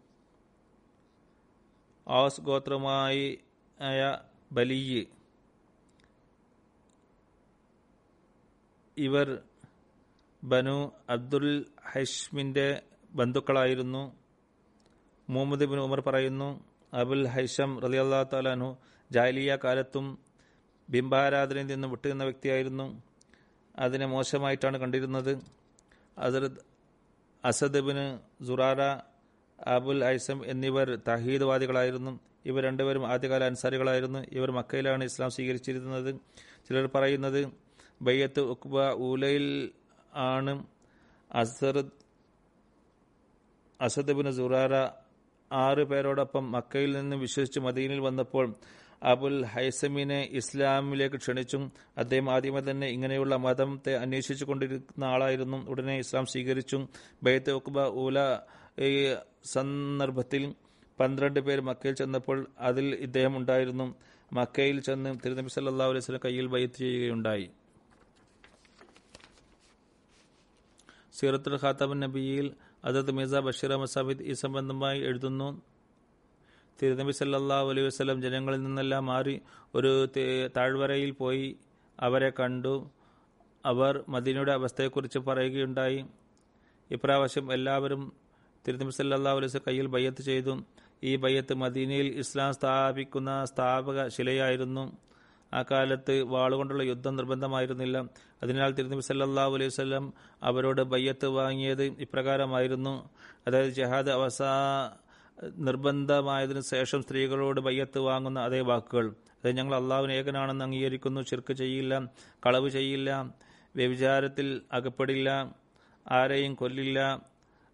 ഔസ് ഗോത്രമായി ആയ ബലിയി. ഇവർ ബനു അബ്ദുൽ ഹൈഷ്മിന്റെ ബന്ധുക്കളായിരുന്നു. മുഹമ്മദ് ബിൻ ഉമർ പറയുന്നു അബുൽ ഹൈഷം റലിയല്ലാ താലാനു ജാലിയ കാലത്തും ബിംബാരാധനയിൽ നിന്ന് വിട്ടുനിന്ന വ്യക്തിയായിരുന്നു. അതിനെ മോശമായിട്ടാണ് കണ്ടിരുന്നത്. അസരത് അസദബിന് സുറാറ അബുൽ ഐസം എന്നിവർ തഹീദ്വാദികളായിരുന്നു ഇവർ രണ്ടുപേരും ആദ്യകാല അൻസാരികളായിരുന്നു. ഇവർ മക്കയിലാണ് ഇസ്ലാം സ്വീകരിച്ചിരുന്നത്. ചിലർ പറയുന്നത് ബയ്യത്ത് ഉക്ബ ഊലയിൽ ആണ് അസറദ് അസദബിന് സുറാറ ആറ് പേരോടൊപ്പം മക്കയിൽ നിന്നും വിശ്വസിച്ച് മദീനിൽ വന്നപ്പോൾ അബുൽ ഹൈസമിനെ ഇസ്ലാമിലേക്ക് ക്ഷണിച്ചും അദ്ദേഹം ആദ്യമേ തന്നെ ഇങ്ങനെയുള്ള മതത്തെ അന്വേഷിച്ചു കൊണ്ടിരിക്കുന്ന ആളായിരുന്നു. ഉടനെ ഇസ്ലാം സ്വീകരിച്ചും ബൈത്ത് ഒക്ബ ഊല ഈ സന്ദർഭത്തിൽ പന്ത്രണ്ട് പേർ മക്കയിൽ ചെന്നപ്പോൾ അതിൽ ഇദ്ദേഹം ഉണ്ടായിരുന്നു. മക്കയിൽ ചെന്ന് തിരുനബി സല്ലാ അലൈഹി സ്വലം കയ്യിൽ ബൈത്ത് ചെയ്യുകയുണ്ടായി. സീറത്തുൽ ഖാത്തബ് നബിയിൽ അതത് മിർസ ബഷീർ അഹമ്മദ് സാബിദ് ഈ സംബന്ധമായി എഴുതുന്നു. തിരുനബി സല്ലാഹു അലൈഹി വസ്ലം ജനങ്ങളിൽ നിന്നെല്ലാം മാറി ഒരു താഴ്വരയിൽ പോയി അവരെ കണ്ടു. അവർ മദീനയുടെ അവസ്ഥയെക്കുറിച്ച് പറയുകയുണ്ടായി. ഇപ്രാവശ്യം എല്ലാവരും തിരുനബി സല്ലാഹു അലൈഹി കയ്യിൽ ബയ്യത്ത് ചെയ്തു. ഈ ബയ്യത്ത് മദീനയിൽ ഇസ്ലാം സ്ഥാപിക്കുന്ന സ്ഥാപക ശിലയായിരുന്നു. ആ കാലത്ത് വാളുകൊണ്ടുള്ള യുദ്ധം നിർബന്ധമായിരുന്നില്ല. അതിനാൽ തിരുനബി സല്ലാഹു അലൈഹി വസ്ലം അവരോട് ബയ്യത്ത് വാങ്ങിയത് ഇപ്രകാരമായിരുന്നു. അതായത് ജഹാദ് അവസാ നിർബന്ധമായതിനു ശേഷം സ്ത്രീകളോട് ബയ്യത്ത് വാങ്ങുന്ന അതേ വാക്കുകൾ. അത് ഞങ്ങൾ അള്ളാഹുവിന് ഏകനാണെന്ന് അംഗീകരിക്കുന്നു ചിർക്ക് ചെയ്യില്ല കളവ് ചെയ്യില്ല വ്യഭിചാരത്തിൽ അകപ്പെടില്ല ആരെയും കൊല്ലില്ല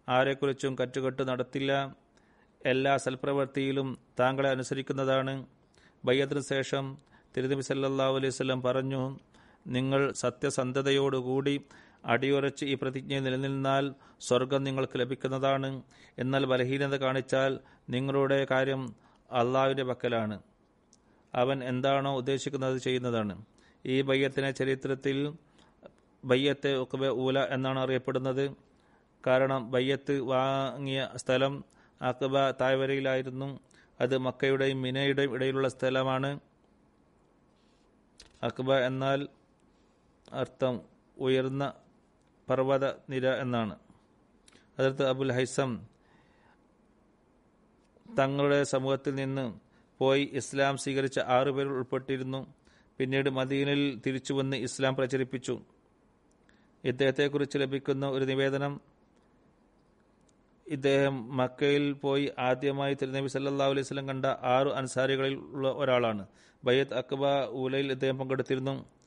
ആരെക്കുറിച്ചും കറ്റുകെട്ട് നടത്തില്ല. എല്ലാ സൽപ്രവൃത്തിയിലും താങ്കളെ അനുസരിക്കുന്നതാണ്. ബയ്യത്തിന് ശേഷം തിരുനബി സല്ലാ അലൈവല്ലം പറഞ്ഞു നിങ്ങൾ സത്യസന്ധതയോടുകൂടി അടിയുറച്ച് ഈ പ്രതിജ്ഞ നിലനിന്നാൽ സ്വർഗം നിങ്ങൾക്ക് ലഭിക്കുന്നതാണ്. എന്നാൽ ബലഹീനത കാണിച്ചാൽ നിങ്ങളുടെ കാര്യം അള്ളാവിന്റെ പക്കലാണ്. അവൻ എന്താണോ ഉദ്ദേശിക്കുന്നത് ചെയ്യുന്നതാണ്. ഈ ബയ്യത്തിനെ ചരിത്രത്തിൽ ബയ്യത്തെ ഒക്കെ ഊല എന്നാണ് അറിയപ്പെടുന്നത്. കാരണം ബയ്യത്ത് വാങ്ങിയ സ്ഥലം അക്ബ തായ്വരയിലായിരുന്നു അത് മക്കയുടെയും മിനയുടെയും ഇടയിലുള്ള സ്ഥലമാണ്. അക്ബ എന്നാൽ അർത്ഥം ഉയർന്ന പർവത നിര എന്നാണ്. അതിർത്ത് അബുൽ ഹൈസം തങ്ങളുടെ സമൂഹത്തിൽ നിന്ന് പോയി ഇസ്ലാം സ്വീകരിച്ച ആറുപേർ ഉൾപ്പെട്ടിരുന്നു. പിന്നീട് മദീനിൽ തിരിച്ചുവന്ന് ഇസ്ലാം പ്രചരിപ്പിച്ചു. ഇദ്ദേഹത്തെക്കുറിച്ച് ലഭിക്കുന്ന ഒരു നിവേദനം ഇദ്ദേഹം മക്കയിൽ പോയി ആദ്യമായി തിരുനബി സല്ലാ അലൈഹി സ്വലം കണ്ട ആറ് അൻസാരികളിൽ ഉള്ള ഒരാളാണ്. ബയ്യത്ത് അക്ബ ഊലയിൽ ഇദ്ദേഹം പങ്കെടുത്തിരുന്നു.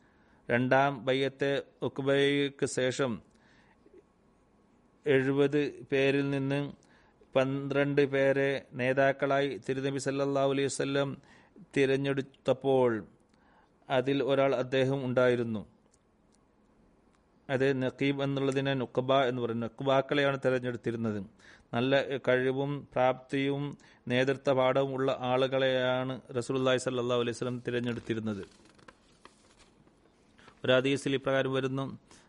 രണ്ടാം ബയ്യത്തെ ഉക്ബയ്ക്ക് ശേഷം എഴുപത് പേരിൽ നിന്ന് പന്ത്രണ്ട് പേരെ നേതാക്കളായി തിരുനബി സല്ലാ അലൈഹി വല്ലം തിരഞ്ഞെടുത്തപ്പോൾ അതിൽ ഒരാൾ അദ്ദേഹം ഉണ്ടായിരുന്നു. അത് നഖീബ് എന്നുള്ളതിനെ നുക്കബ എന്ന് പറയുന്നത് നുക്കബാക്കളെയാണ് തിരഞ്ഞെടുത്തിരുന്നത്. നല്ല കഴിവും പ്രാപ്തിയും നേതൃത്വ പാഠവും ഉള്ള ആളുകളെയാണ് റസൂലുള്ളാഹി സല്ലല്ലാഹു അലൈഹി വസല്ലം തിരഞ്ഞെടുത്തിരുന്നത്. ഒരു ഹദീസിൽ ഇപ്രകാരം വരുന്നു.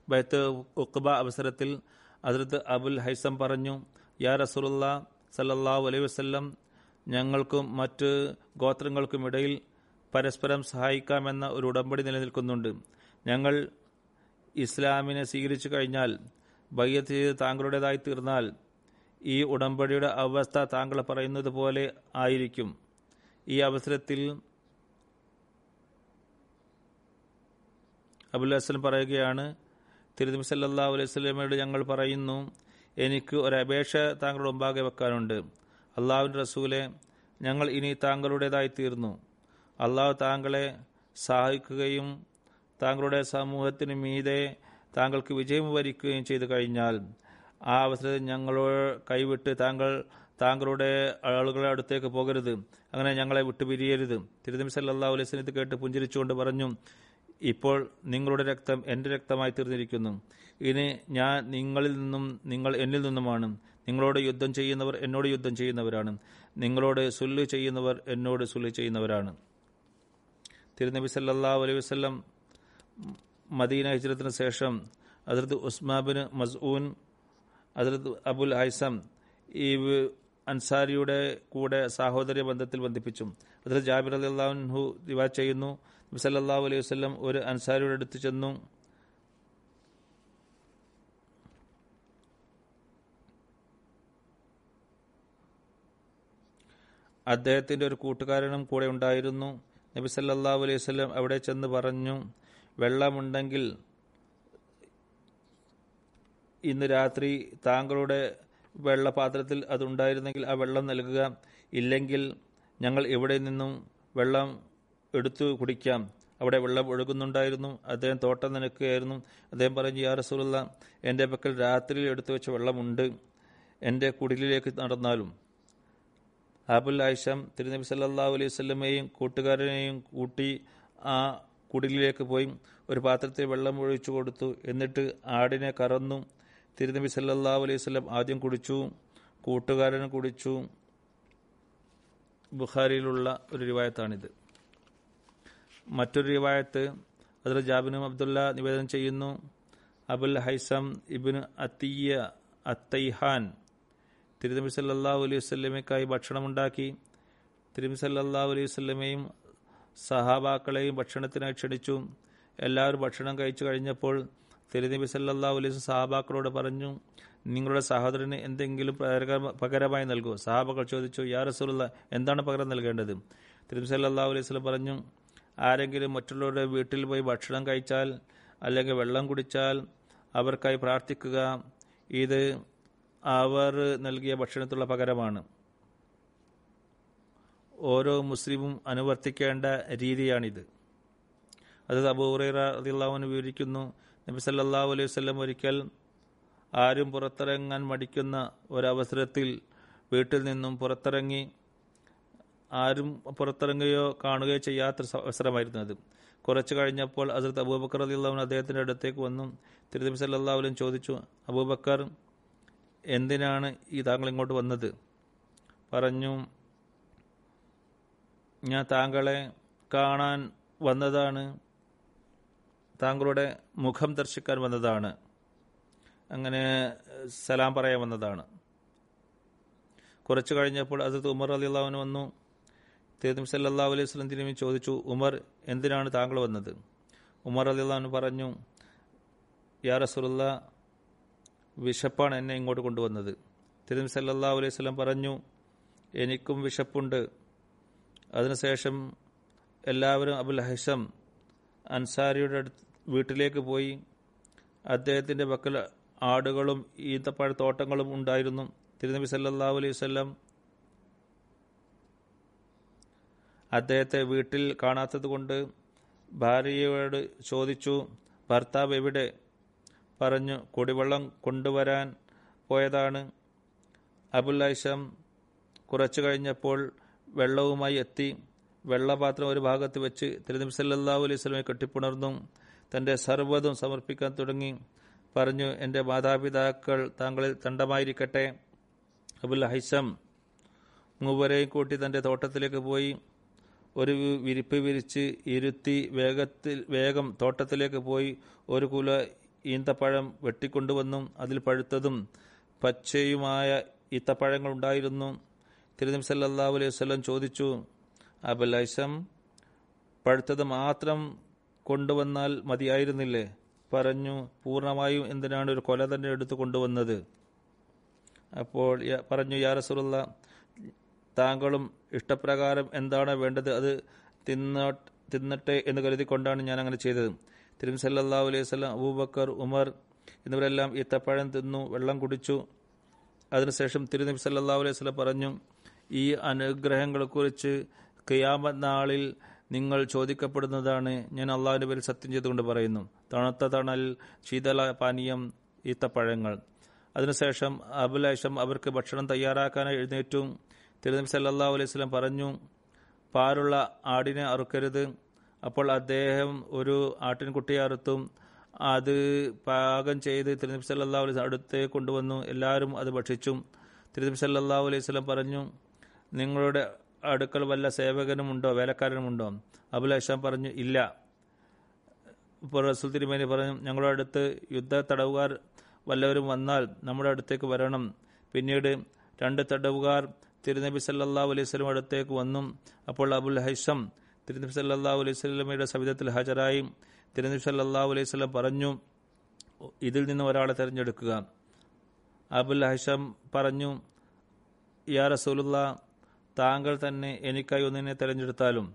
ബൈത്ത് ഉഖബ അവസരത്തിൽ അതിർത്ത് അബുൽ ഹൈസം പറഞ്ഞു യാ റസൂലുള്ള സല്ലല്ലാഹു അലൈഹി വസ്ല്ലം ഞങ്ങൾക്കും മറ്റ് ഗോത്രങ്ങൾക്കുമിടയിൽ പരസ്പരം സഹായിക്കാമെന്ന ഒരു ഉടമ്പടി നിലനിൽക്കുന്നുണ്ട്. ഞങ്ങൾ ഇസ്ലാമിനെ സ്വീകരിച്ചു കഴിഞ്ഞാൽ ബയ്യത്ത് ചെയ്ത് താങ്കളുടേതായി തീർന്നാൽ ഈ ഉടമ്പടിയുടെ അവസ്ഥ താങ്കൾ പറയുന്നത് പോലെ ആയിരിക്കും. ഈ അവസരത്തിൽ അബുൽ വസ്ലം പറയുകയാണ് തിരുനബി സല്ലാ അലൈഹി സ്വലമയോട് ഞങ്ങൾ പറയുന്നു എനിക്ക് ഒരു അപേക്ഷ താങ്കളുടെ മുമ്പാകെ വെക്കാനുണ്ട്. അള്ളാഹുവിന്റെ റസൂലെ ഞങ്ങൾ ഇനി താങ്കളുടേതായി തീർന്നു. അള്ളാഹു താങ്കളെ സഹായിക്കുകയും താങ്കളുടെ സമൂഹത്തിന് മീതെ താങ്കൾക്ക് വിജയം വരിക്കുകയും ചെയ്തു കഴിഞ്ഞാൽ ആ അവസരത്തിൽ ഞങ്ങളോട് കൈവിട്ട് താങ്കൾ താങ്കളുടെ ആളുകളെ അടുത്തേക്ക് പോകരുത്. അങ്ങനെ ഞങ്ങളെ വിട്ടുപിരിയരുത്. തിരുനബി സല്ലാ അലൈഹി ഇത് കേട്ട് പുഞ്ചിരിച്ചുകൊണ്ട് പറഞ്ഞു ഇപ്പോൾ നിങ്ങളുടെ രക്തം എന്റെ രക്തമായി തീർന്നിരിക്കുന്നു. ഇനി ഞാൻ നിങ്ങളിൽ നിന്നും നിങ്ങൾ എന്നിൽ നിന്നുമാണ്. നിങ്ങളോട് യുദ്ധം ചെയ്യുന്നവർ എന്നോട് യുദ്ധം ചെയ്യുന്നവരാണ്. നിങ്ങളോട് സുല്ല് ചെയ്യുന്നവർ എന്നോട് സുല്ല് ചെയ്യുന്നവരാണ്. തിരുനബി സല്ലാ അലൈഹി വസ്ലം മദീന ഹിജ്രത്തിന് ശേഷം അതിർത്ത് ഉസ്മാബിന് മസ്ഊൻ അതിർത്ത് അബുൽ ഹൈസം ഈ അൻസാരിയുടെ കൂടെ സാഹോദര്യ ബന്ധത്തിൽ ബന്ധിപ്പിച്ചു. അതിൽ ജാബിർ അലി അള്ളാഹു ദിവാ ചെയ്യുന്നു. നബി അലൈഹി വസ്ലം ഒരു അൻസാരിയുടെ അടുത്ത് ചെന്നു. അദ്ദേഹത്തിന്റെ ഒരു കൂട്ടുകാരനും കൂടെ ഉണ്ടായിരുന്നു. നബി സല്ലാഹു അലൈഹി വസ്ലം അവിടെ ചെന്ന് പറഞ്ഞു വെള്ളമുണ്ടെങ്കിൽ ഇന്ന് രാത്രി താങ്കളുടെ വെള്ളപാത്രത്തിൽ അതുണ്ടായിരുന്നെങ്കിൽ ആ വെള്ളം നൽകുക. ഇല്ലെങ്കിൽ ഞങ്ങൾ ഇവിടെ നിന്നും വെള്ളം എടുത്തു കുടിക്കാം. അവിടെ വെള്ളം ഒഴുകുന്നുണ്ടായിരുന്നു. അദ്ദേഹം തോട്ടം നനക്കുകയായിരുന്നു അദ്ദേഹം പറഞ്ഞു യാ റസൂലുള്ള എന്റെ പക്കൽ രാത്രിയിൽ എടുത്തു വെച്ച വെള്ളമുണ്ട്. എന്റെ കുടിലിലേക്ക് നടന്നാലും. അബുൽ ആയിഷം തിരുനബി സല്ലാ അലൈഹി സ്വല്ലമയെയും കൂട്ടുകാരനെയും കൂട്ടി ആ കുടിലിലേക്ക് പോയി. ഒരു പാത്രത്തിൽ വെള്ളം ഒഴിച്ചു കൊടുത്തു. എന്നിട്ട് ആടിനെ കറന്നു. തിരുനബി സല്ലാ അലൈഹി സ്വല്ലം ആദ്യം കുടിച്ചു. കൂട്ടുകാരന് കുടിച്ചു. ബുഖാരിയിലുള്ള ഒരു റിവായത്താണിത്. മറ്റൊരു റിവായത്ത് അതിൽ ജാബിനും അബ്ദുള്ള നിവേദനം ചെയ്യുന്നു. അബുൽ ഹൈസം ഇബിന് അത്തിയ അത്തൈഹാൻ തിരുനബി സല്ലാ അലൈഹി വസ്ലമയ്ക്കായി ഭക്ഷണമുണ്ടാക്കി. തിരുനബി സല്ലാ അലൈഹി വസ്ലമയും സഹാബാക്കളെയും ഭക്ഷണത്തിനായി ക്ഷണിച്ചു. എല്ലാവരും ഭക്ഷണം കഴിച്ചു കഴിഞ്ഞപ്പോൾ തിരുനബി സല്ലാ അലൈഹി സഹാബാക്കളോട് പറഞ്ഞു നിങ്ങളുടെ സഹോദരന് എന്തെങ്കിലും പകരമായി നൽകൂ. സഹാബാക്കൾ ചോദിച്ചു യാ റസൂലുള്ള എന്താണ് പകരം നൽകേണ്ടത്? തിരുനബി സല്ലാ അലൈഹി സ്വലം പറഞ്ഞു ആരെങ്കിലും മറ്റുള്ളവരുടെ വീട്ടിൽ പോയി ഭക്ഷണം കഴിച്ചാൽ അല്ലെങ്കിൽ വെള്ളം കുടിച്ചാൽ അവർക്കായി പ്രാർത്ഥിക്കുക. ഇത് അവർ നൽകിയ ഭക്ഷണത്തിലുള്ള പകരമാണ്. ഓരോ മുസ്ലിമും അനുവർത്തിക്കേണ്ട രീതിയാണിത്. അത് അബൂറൈറ വിവരിക്കുന്നു നബി സല്ലല്ലാഹു അലൈഹി വസല്ലം ഒരിക്കൽ ആരും പുറത്തിറങ്ങാൻ മടിക്കുന്ന ഒരവസരത്തിൽ വീട്ടിൽ നിന്നും പുറത്തിറങ്ങി ആരും പുറത്തിറങ്ങുകയോ കാണുകയോ ചെയ്യാത്ത അവസരമായിരുന്നു അത്. കുറച്ചു കഴിഞ്ഞപ്പോൾ ഹസരത്ത് അബൂബക്കർ അലിള്ളവൻ അദ്ദേഹത്തിന്റെ അടുത്തേക്ക് വന്നു. തിരുനബി സല്ലാഹുലും ചോദിച്ചു അബൂബക്കർ എന്തിനാണ് ഈ താങ്കൾ ഇങ്ങോട്ട് വന്നത്? പറഞ്ഞു ഞാൻ താങ്കളെ കാണാൻ വന്നതാണ്. താങ്കളുടെ മുഖം ദർശിക്കാൻ വന്നതാണ്. അങ്ങനെ സലാം പറയാൻ വന്നതാണ്. കുറച്ചു കഴിഞ്ഞപ്പോൾ ഹസരത്ത് ഉമർ അലി അള്ളാഹുവിന് വന്നു. തിരുനബി സല്ലാ അലൈഹി സ്വലം തിരുമി ചോദിച്ചു ഉമർ എന്തിനാണ് താങ്കൾ വന്നത്? ഉമർ അലി അള്ളാഹുന് പറഞ്ഞു യാ റസൂലുള്ള വിശപ്പാണ് എന്നെ ഇങ്ങോട്ട് കൊണ്ടുവന്നത്. തിരുമി സല്ലാ അലൈഹി സ്വലം പറഞ്ഞു എനിക്കും വിശപ്പുണ്ട്. അതിനുശേഷം എല്ലാവരും അബുൽ ഹസം അൻസാരിയുടെ അടുത്ത് വീട്ടിലേക്ക് പോയി അദ്ദേഹത്തിന്റെ പക്കൽ ആടുകളും ഈന്തപ്പഴത്തോട്ടങ്ങളും ഉണ്ടായിരുന്നു. തിരുനബി സല്ലാ അലൈഹി വല്ലം അദ്ദേഹത്തെ വീട്ടിൽ കാണാത്തതുകൊണ്ട് ഭാര്യയോട് ചോദിച്ചു ഭർത്താവ് എവിടെ? പറഞ്ഞു കുടിവെള്ളം കൊണ്ടുവരാൻ പോയതാണ്. അബുൽ ഐഷം കുറച്ചു കഴിഞ്ഞപ്പോൾ വെള്ളവുമായി എത്തി. വെള്ളപാത്രം ഒരു ഭാഗത്ത് വെച്ച് തിരുനബി സല്ലാഹു അലൈഹി സ്വലമെ കെട്ടിപ്പുണർന്നു. തന്റെ സർവതും സമർപ്പിക്കാൻ തുടങ്ങി. പറഞ്ഞു എന്റെ മാതാപിതാക്കൾ താങ്കളിൽ തണ്ടമായിരിക്കട്ടെ അബുൽ ഹൈസം മൂവരെയും കൂട്ടി തന്റെ തോട്ടത്തിലേക്ക് പോയി. ഒരു വിരിപ്പ് വിരിച്ച് ഇരുത്തി വേഗത്തിൽ വേഗം തോട്ടത്തിലേക്ക് പോയി ഒരു കുല ഈന്തപ്പഴം വെട്ടിക്കൊണ്ടുവന്നും അതിൽ പഴുത്തതും പച്ചയുമായ ഈത്തപ്പഴങ്ങൾ ഉണ്ടായിരുന്നു. തിരുനബി സല്ലാ അലൈഹി വല്ലം ചോദിച്ചു അബലൈസം പഴുത്തത് മാത്രം കൊണ്ടുവന്നാൽ മതിയായിരുന്നില്ലേ? പറഞ്ഞു പൂർണമായും എന്തിനാണ് ഒരു കൊല തന്നെ എടുത്തു കൊണ്ടുവന്നത്? അപ്പോൾ പറഞ്ഞു യാ റസൂലുള്ള താങ്കളും ഇഷ്ടപ്രകാരം എന്താണ് വേണ്ടത്? അത് തിന്ന തിന്നട്ടെ എന്ന് കരുതിക്കൊണ്ടാണ് ഞാൻ അങ്ങനെ ചെയ്തത് തിരുമി അലൈഹി സ്വലം അബൂബക്കർ ഉമർ എന്നിവരെല്ലാം ഈ ഈത്തപ്പഴം തിന്നു വെള്ളം കുടിച്ചു. അതിനുശേഷം തിരുനബി സല്ലാ അലൈഹി സ്വലം പറഞ്ഞു ഈ അനുഗ്രഹങ്ങളെക്കുറിച്ച് ഖിയാമ നാളിൽ നിങ്ങൾ ചോദിക്കപ്പെടുന്നതാണ്. ഞാൻ അള്ളാഹുവിന്റെ പേരിൽ സത്യം ചെയ്തുകൊണ്ട് പറയുന്നു. തണുത്ത തണൽ ശീതള പാനീയം ഈത്തപ്പഴങ്ങൾ അതിനുശേഷം അബുലേഷം അവർക്ക് ഭക്ഷണം തയ്യാറാക്കാനായി എഴുന്നേറ്റു. തിരുനബി സല്ലാ അലൈഹി സ്വലം പറഞ്ഞു പാലുള്ള ആടിനെ അറുക്കരുത്. അപ്പോൾ അദ്ദേഹം ഒരു ആട്ടിൻകുട്ടിയെ അറുത്തും അത് പാകം ചെയ്ത് തിരുനബി സല്ലാ അലൈഹി അടുത്തേക്ക് കൊണ്ടുവന്നു. എല്ലാവരും അത് ഭക്ഷിച്ചു. തിരുനബി സല്ലാ അലൈഹി സ്വലം പറഞ്ഞു നിങ്ങളുടെ അടുക്കൽ വല്ല സേവകനുമുണ്ടോ? വേലക്കാരനുമുണ്ടോ? അബുൽ ഹഷാം പറഞ്ഞു ഇല്ല. ഇപ്പോൾ റസൂൽ തിരുമേനി പറഞ്ഞു ഞങ്ങളുടെ അടുത്ത് യുദ്ധ തടവുകാർ വല്ലവരും വന്നാൽ നമ്മുടെ അടുത്തേക്ക് വരണം. പിന്നീട് രണ്ട് തടവുകാർ തിരുനബി സല്ലാ അലൈഹി സ്വലം അടുത്തേക്ക് വന്നു. അപ്പോൾ അബുൽ ഹൈസം തിരുനബി സല്ലാ അലൈഹി സ്വലമയുടെ സവിധത്തിൽ ഹാജരായി. തിരുനബി സല്ലാ അലൈഹി സ്വലം പറഞ്ഞു ഇതിൽ നിന്ന് ഒരാളെ തിരഞ്ഞെടുക്കുക. അബുൽ ഹൈസം പറഞ്ഞു യാ റസൂലുള്ള താങ്കൾ തന്നെ എനിക്കായി ഒന്നിനെ തിരഞ്ഞെടുത്താലും.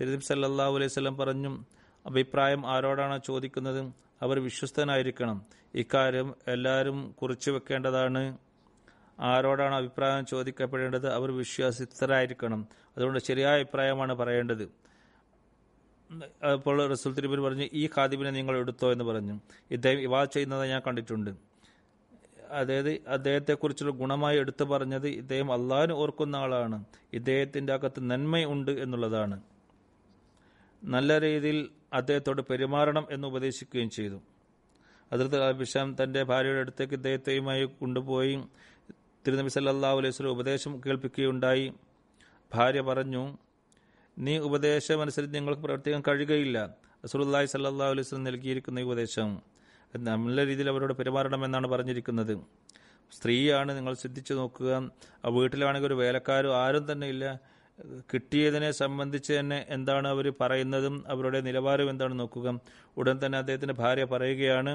തിരുനബി സല്ലാ അലൈഹി സ്വലം പറഞ്ഞു അഭിപ്രായം ആരോടാണ് ചോദിക്കുന്നത്? അവർ വിശ്വസ്തനായിരിക്കണം. ഇക്കാര്യം എല്ലാവരും കുറിച്ചു വെക്കേണ്ടതാണ്. ആരോടാണ് അഭിപ്രായം ചോദിക്കപ്പെടേണ്ടത്? അവർ വിശ്വാസിതരായിരിക്കണം അതുകൊണ്ട് ശരിയായ അഭിപ്രായമാണ് പറയേണ്ടത്. അപ്പോൾ റസൂൽ തിരുമേനി പറഞ്ഞു ഈ ഖാദിബിനെ നിങ്ങൾ എടുത്തോ എന്ന് പറഞ്ഞു. ഇദ്ദേഹം ഇവാ ചെയ്യുന്നത് ഞാൻ കണ്ടിട്ടുണ്ട്. അതായത് അദ്ദേഹത്തെക്കുറിച്ചുള്ള ഗുണമായി എടുത്തു പറഞ്ഞത് ഇദ്ദേഹം അള്ളാഹിന് ഓർക്കുന്ന ആളാണ്. ഇദ്ദേഹത്തിന്റെ അകത്ത് നന്മയുണ്ട് എന്നുള്ളതാണ്. നല്ല രീതിയിൽ അദ്ദേഹത്തോട് പെരുമാറണം എന്ന് ഉപദേശിക്കുകയും ചെയ്തു. അതിർത്ത് അഭിഷാം തന്റെ ഭാര്യയുടെ അടുത്തേക്ക് ഇദ്ദേഹത്തെയുമായി കൊണ്ടുപോയി തിരുനബി സല്ലാ അലൈഹി ഉപദേശം കേൾപ്പിക്കുകയുണ്ടായി. ഭാര്യ പറഞ്ഞു നീ ഉപദേശം അനുസരിച്ച് നിങ്ങൾക്ക് പ്രവർത്തിക്കാൻ കഴിയുകയില്ല. റസൂലുള്ളാഹി സല്ലാ അലൈഹി സ്വലം നൽകിയിരിക്കുന്ന ഈ ഉപദേശം നല്ല രീതിയിൽ അവരോട് പെരുമാറണമെന്നാണ് പറഞ്ഞിരിക്കുന്നത്. സ്ത്രീയാണ് നിങ്ങൾ ശ്രദ്ധിച്ചു നോക്കുക. ആ വീട്ടിലാണെങ്കിൽ ഒരു വേലക്കാരോ ആരും തന്നെ ഇല്ല. കിട്ടിയതിനെ സംബന്ധിച്ച് തന്നെ എന്താണ് അവർ പറയുന്നതും അവരുടെ നിലവാരം എന്താണ് നോക്കുക. ഉടൻ തന്നെ അദ്ദേഹത്തിന്റെ ഭാര്യ പറയുകയാണ്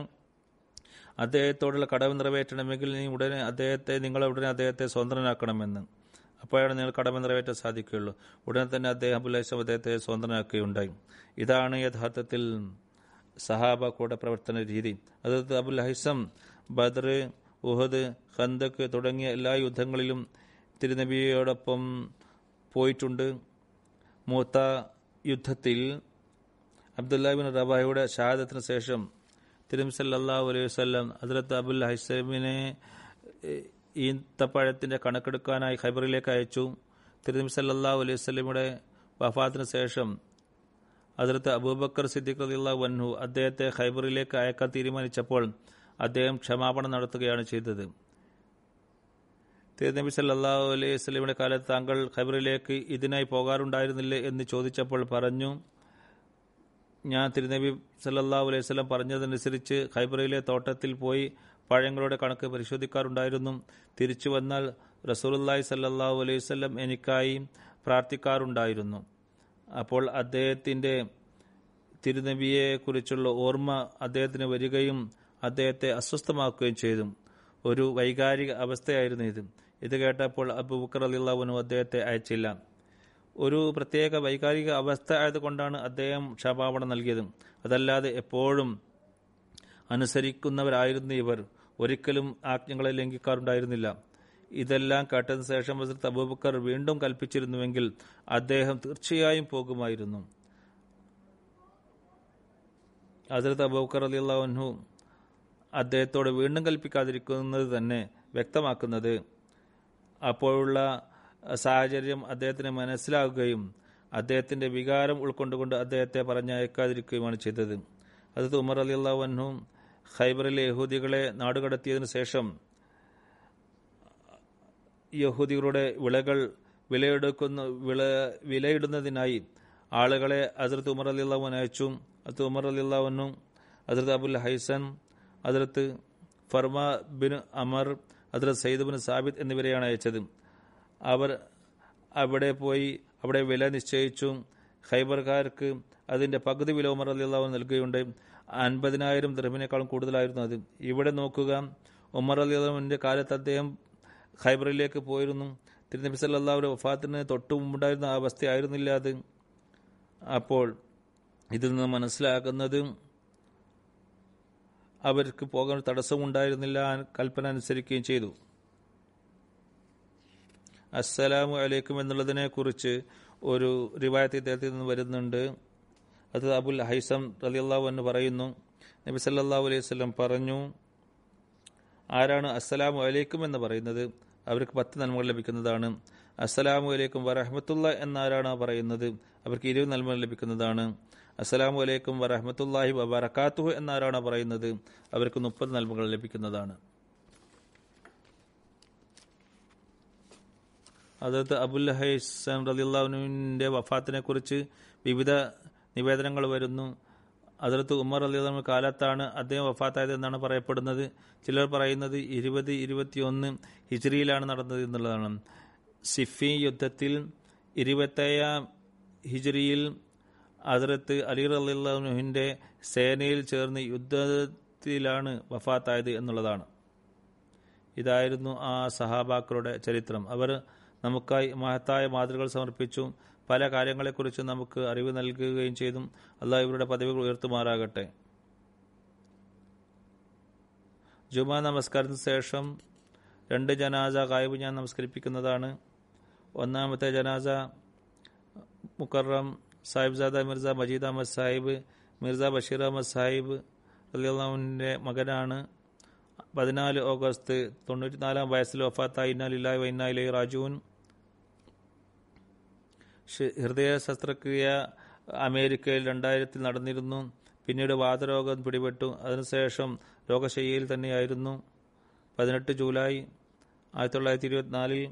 അദ്ദേഹത്തോടുള്ള കടവ് നിറവേറ്റണമെങ്കിൽ നീ ഉടനെ അദ്ദേഹത്തെ നിങ്ങൾ ഉടനെ അദ്ദേഹത്തെ സ്വതന്ത്രനാക്കണമെന്ന്. അപ്പോഴാണ് നിങ്ങൾ കടമ നിറവേറ്റാൻ സാധിക്കുകയുള്ളൂ. ഉടനെ തന്നെ അദ്ദേഹം അബുലേശം അദ്ദേഹത്തെ സ്വതന്ത്രനാക്കുകയുണ്ടായി. ഇതാണ് യഥാർത്ഥത്തിൽ സഹാബ കൂടെ പ്രവർത്തന രീതി. അത് അബുൽ ഹൈസം ബദർ ഉഹദ് ഖന്തക്ക് തുടങ്ങിയ എല്ലാ യുദ്ധങ്ങളിലും തിരുനബിയോടൊപ്പം പോയിട്ടുണ്ട്. മൂത്ത യുദ്ധത്തിൽ അബ്ദുല്ലാബിൻ റബായുടെ ഷഹാദത്തിന് ശേഷം തിരുമി സല്ലാഹു അലൈഹി വസ്ലം ഹസരത്ത് അബുൽ ഹൈസമിനെ ഈന്തപ്പഴത്തിന്റെ കണക്കെടുക്കാനായി ഖൈബറിലേക്ക് അയച്ചു. തിരുനബി സല്ലാഹു അലൈഹി വസ്ലമിയുടെ വഫാത്തിന് ശേഷം അതിർത്ത് അബൂബക്കർ സിദ്ദിഖ് റളിയല്ലാഹു വൻഹു അദ്ദേഹത്തെ ഖൈബറിലേക്ക് അയക്കാൻ തീരുമാനിച്ചപ്പോൾ അദ്ദേഹം ക്ഷമാപണം നടത്തുകയാണ് ചെയ്തത്. തിരുനബി സല്ലല്ലാഹു അലൈഹി വസല്ലമയുടെ കാലത്ത് താങ്കൾ ഹൈബറിലേക്ക് ഇതിനായി പോകാറുണ്ടായിരുന്നില്ലേ എന്ന് ചോദിച്ചപ്പോൾ പറഞ്ഞു ഞാൻ തിരുനബി സല്ലല്ലാഹു അലൈഹി വസല്ലം പറഞ്ഞതനുസരിച്ച് ഖൈബറയിലെ തോട്ടത്തിൽ പോയി പഴങ്ങളുടെ കണക്ക് പരിശോധിക്കാറുണ്ടായിരുന്നു. തിരിച്ചു വന്നാൽ റസൂലുള്ളാഹി സല്ലല്ലാഹു അലൈഹി വസല്ലം എനിക്കായി പ്രാർത്ഥിക്കാറുണ്ടായിരുന്നു. അപ്പോൾ അദ്ദേഹത്തിന്റെ തിരുനബിയെക്കുറിച്ചുള്ള ഓർമ്മ അദ്ദേഹത്തിന് വരികയും അദ്ദേഹത്തെ അസ്വസ്ഥമാക്കുകയും ചെയ്തു. ഒരു വൈകാരിക അവസ്ഥയായിരുന്നു ഇത്. ഇത് കേട്ടപ്പോൾ അബൂബക്കർ അലിള്ളവനു അദ്ദേഹത്തെ അയച്ചില്ല. ഒരു പ്രത്യേക വൈകാരിക അവസ്ഥ ആയതുകൊണ്ടാണ് അദ്ദേഹം ക്ഷമാപണം നൽകിയത്. അതല്ലാതെ എപ്പോഴും അനുസരിക്കുന്നവരായിരുന്നു ഇവർ. ഒരിക്കലും ആജ്ഞകളെ ലംഘിക്കാറുണ്ടായിരുന്നില്ല. ഇതെല്ലാം കേട്ടതിന് ശേഷം ഹസരത്ത് അബൂബക്കർ വീണ്ടും കൽപ്പിച്ചിരുന്നുവെങ്കിൽ അദ്ദേഹം തീർച്ചയായും പോകുമായിരുന്നു. ഹസരത്ത് അബൂബക്കർ അലി അള്ളാഹു അദ്ദേഹത്തോട് വീണ്ടും കൽപ്പിക്കാതിരിക്കുന്നത് തന്നെ വ്യക്തമാക്കുന്നത്. അപ്പോഴുള്ള സാഹചര്യം അദ്ദേഹത്തിന് മനസ്സിലാകുകയും അദ്ദേഹത്തിന്റെ വികാരം ഉൾക്കൊണ്ടുകൊണ്ട് അദ്ദേഹത്തെ പറഞ്ഞയക്കാതിരിക്കുകയുമാണ് ചെയ്തത്. അത് ഉമർ അലി അള്ളാഹു ഖൈബറിലെ യഹൂദികളെ നാടുകടത്തിയതിനു ശേഷം യഹൂദികളുടെ വിളകൾ വിലയെടുക്കുന്ന വിള വിലയിടുന്നതിനായി ആളുകളെ അതിർത്ത് ഉമർ അലി അള്ളാഹുൻ അയച്ചു. അത് ഉമർ അലി അള്ളാഹുനും അതിർത്ത് അബുൽ ഹൈസൻ അതിർത്ത് ഫർമ ബിൻ അമർ അതിർത്ത് സയ്യിദ് ബിൻ സാബിദ് എന്നിവരെയാണ് അയച്ചത്. അവർ അവിടെ പോയി അവിടെ വില നിശ്ചയിച്ചു ഹൈബർകാർക്ക് അതിന്റെ പകുതി വില ഉമർ അലി അള്ളാഹു നൽകുകയുണ്ട്. അൻപതിനായിരം ദ്രഹ്മിനേക്കാളും കൂടുതലായിരുന്നു അത്. ഇവിടെ നോക്കുക ഉമർ അലി അള്ളാഹുവിന്റെ കാലത്ത് അദ്ദേഹം ഖൈബറിലേക്ക് പോയിരുന്നു. തിരുനബി സല്ലാവിന്റെ വഫാത്തിന് തൊട്ടു മുമ്പുണ്ടായിരുന്ന ആ അവസ്ഥയായിരുന്നില്ല അത്. അപ്പോൾ ഇതിൽ നിന്ന് മനസ്സിലാക്കുന്നത് അവർക്ക് പോകാൻ തടസ്സമുണ്ടായിരുന്നില്ല കൽപ്പന അനുസരിക്കുകയും ചെയ്തു. അസ്സലാമു അലൈക്കും എന്നുള്ളതിനെ കുറിച്ച് ഒരു റിവായത്ത് ഇദ്ദേഹത്തിൽ നിന്ന് വരുന്നുണ്ട്. അത് അബുൽ ഹൈസം റലിയല്ലാഹു എന്ന് പറയുന്നു. നബി സല്ലല്ലാഹു അലൈഹി വസല്ലം പറഞ്ഞു ആരാണ് അസ്സലാമു അലൈക്കും എന്ന് പറയുന്നത്? അവർക്ക് പത്ത് നന്മകൾ ലഭിക്കുന്നതാണ്. അസ്സലാമു അലൈക്കും വറഹമത്തുള്ള എന്നാരാണ് പറയുന്നത്? അവർക്ക് ഇരുപത് നന്മകൾ ലഭിക്കുന്നതാണ്. അസ്സലാമു അലൈക്കും വറഹമത്തുല്ലാഹി വബറക്കാത്തുഹു എന്നാരാണ് പറയുന്നത്? അവർക്ക് മുപ്പത് നന്മകൾ ലഭിക്കുന്നതാണ്. അതത് അബുൽ ഹൈസൻ റലിള്ളാഹുവിന്റെ വഫാത്തിനെ കുറിച്ച് വിവിധ നിവേദനങ്ങൾ വരുന്നു. അതിർത്ത് ഉമർ അലിയുടെ കാലത്താണ് അദ്ദേഹം വഫാത്തായത് എന്നാണ് പറയപ്പെടുന്നത്. ചിലർ പറയുന്നത് ഇരുപത് ഇരുപത്തിയൊന്ന് ഹിജ്രിയിലാണ് നടന്നത് എന്നുള്ളതാണ്. സിഫി യുദ്ധത്തിൽ ഇരുപത്തേഴാം ഹിജ്രിയിൽ അതിർത്ത് അലി അലിഹുവിന്റെ സേനയിൽ ചേർന്ന് യുദ്ധത്തിലാണ് വഫാത്തായത് എന്നുള്ളതാണ്. ഇതായിരുന്നു ആ സഹാബാക്കളുടെ ചരിത്രം. അവർ നമുക്കായി മഹത്തായ മാതൃകൾ സമർപ്പിച്ചു. പല കാര്യങ്ങളെക്കുറിച്ച് നമുക്ക് അറിവ് നൽകുകയും ചെയ്തു അള്ളാഹ് ഇവരുടെ പദവികൾ ഉയർത്തുമാറാകട്ടെ. ജുമാ നമസ്കാരത്തിന് ശേഷം രണ്ട് ജനാസ കായബ് ഞാൻ നമസ്കരിപ്പിക്കുന്നതാണ്. ഒന്നാമത്തെ ജനാസ മുക്കറം സാഹിബ്സാദ മിർസ മജീദ് അഹമ്മദ് സാഹിബ് മിർസ ബഷീർ അഹമ്മദ് സാഹിബ് അലിന്റെ മകനാണ്. പതിനാല് ഓഗസ്റ്റ് തൊണ്ണൂറ്റിനാലാം വയസ്സിൽ വഫാത്തായി. ഇന്നാലില്ലായ് വൈന്നായിലെ റാജുവിൻ ഹൃദയ ശസ്ത്രക്രിയ അമേരിക്കയിൽ രണ്ടായിരത്തിൽ നടന്നിരുന്നു. പിന്നീട് വാതരോഗം പിടിപെട്ടു. അതിനുശേഷം രോഗശയ്യയിൽ തന്നെയായിരുന്നു. പതിനെട്ട് ജൂലൈ ആയിരത്തി തൊള്ളായിരത്തി ഇരുപത്തിനാലിൽ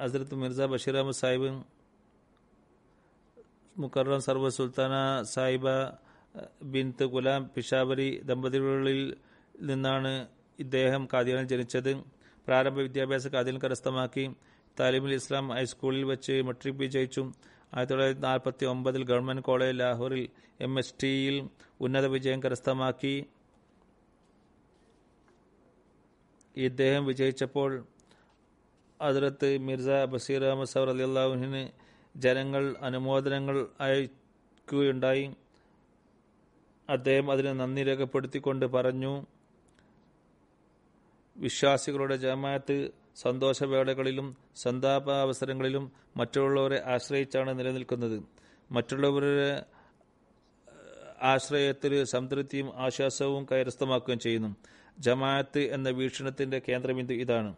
അസരത്ത് മിർസ ബഷീർ അഹമ്മദ് സാഹിബ് മുക്കറം സർവ സുൽത്താന സാഹിബ ബിൻത്ത് ഗുലാം പിഷാബരി ദമ്പതികളിൽ നിന്നാണ് ഇദ്ദേഹം കാതിയാനിൽ ജനിച്ചത്. പ്രാരംഭ വിദ്യാഭ്യാസ കാദിയൻ കരസ്ഥമാക്കി. താലിമുൽ ഇസ്ലാം ഹൈസ്കൂളിൽ വെച്ച് മെട്രിക് വിജയിച്ചും ആയിരത്തി തൊള്ളായിരത്തി നാൽപ്പത്തി ഒമ്പതിൽ ഗവൺമെന്റ് കോളേജ് ലാഹോറിൽ എം എസ് ടിയിൽ ഉന്നത വിജയം കരസ്ഥമാക്കി. ഇദ്ദേഹം വിജയിച്ചപ്പോൾ അതിർത്ത് മിർസ ബഷീർ അഹമ്മദ് സൗർ അലി ജനങ്ങൾ അനുമോദനങ്ങൾ അയക്കുകയുണ്ടായി. അദ്ദേഹം അതിനെ നന്ദി രേഖപ്പെടുത്തിക്കൊണ്ട് പറഞ്ഞു വിശ്വാസികളുടെ ജമാഅത്ത് സന്തോഷവേളകളിലും സന്താപാവസരങ്ങളിലും മറ്റുള്ളവരെ ആശ്രയിച്ചാണ് നിലനിൽക്കുന്നത്. മറ്റുള്ളവരുടെ ആശ്രയത്തിൽ സംതൃപ്തിയും ആശ്വാസവും കൈരസ്ഥമാക്കുകയും ചെയ്യുന്നു. ജമാഅത്ത് എന്ന വീക്ഷണത്തിന്റെ കേന്ദ്രബിന്ദു ഇതാണ്.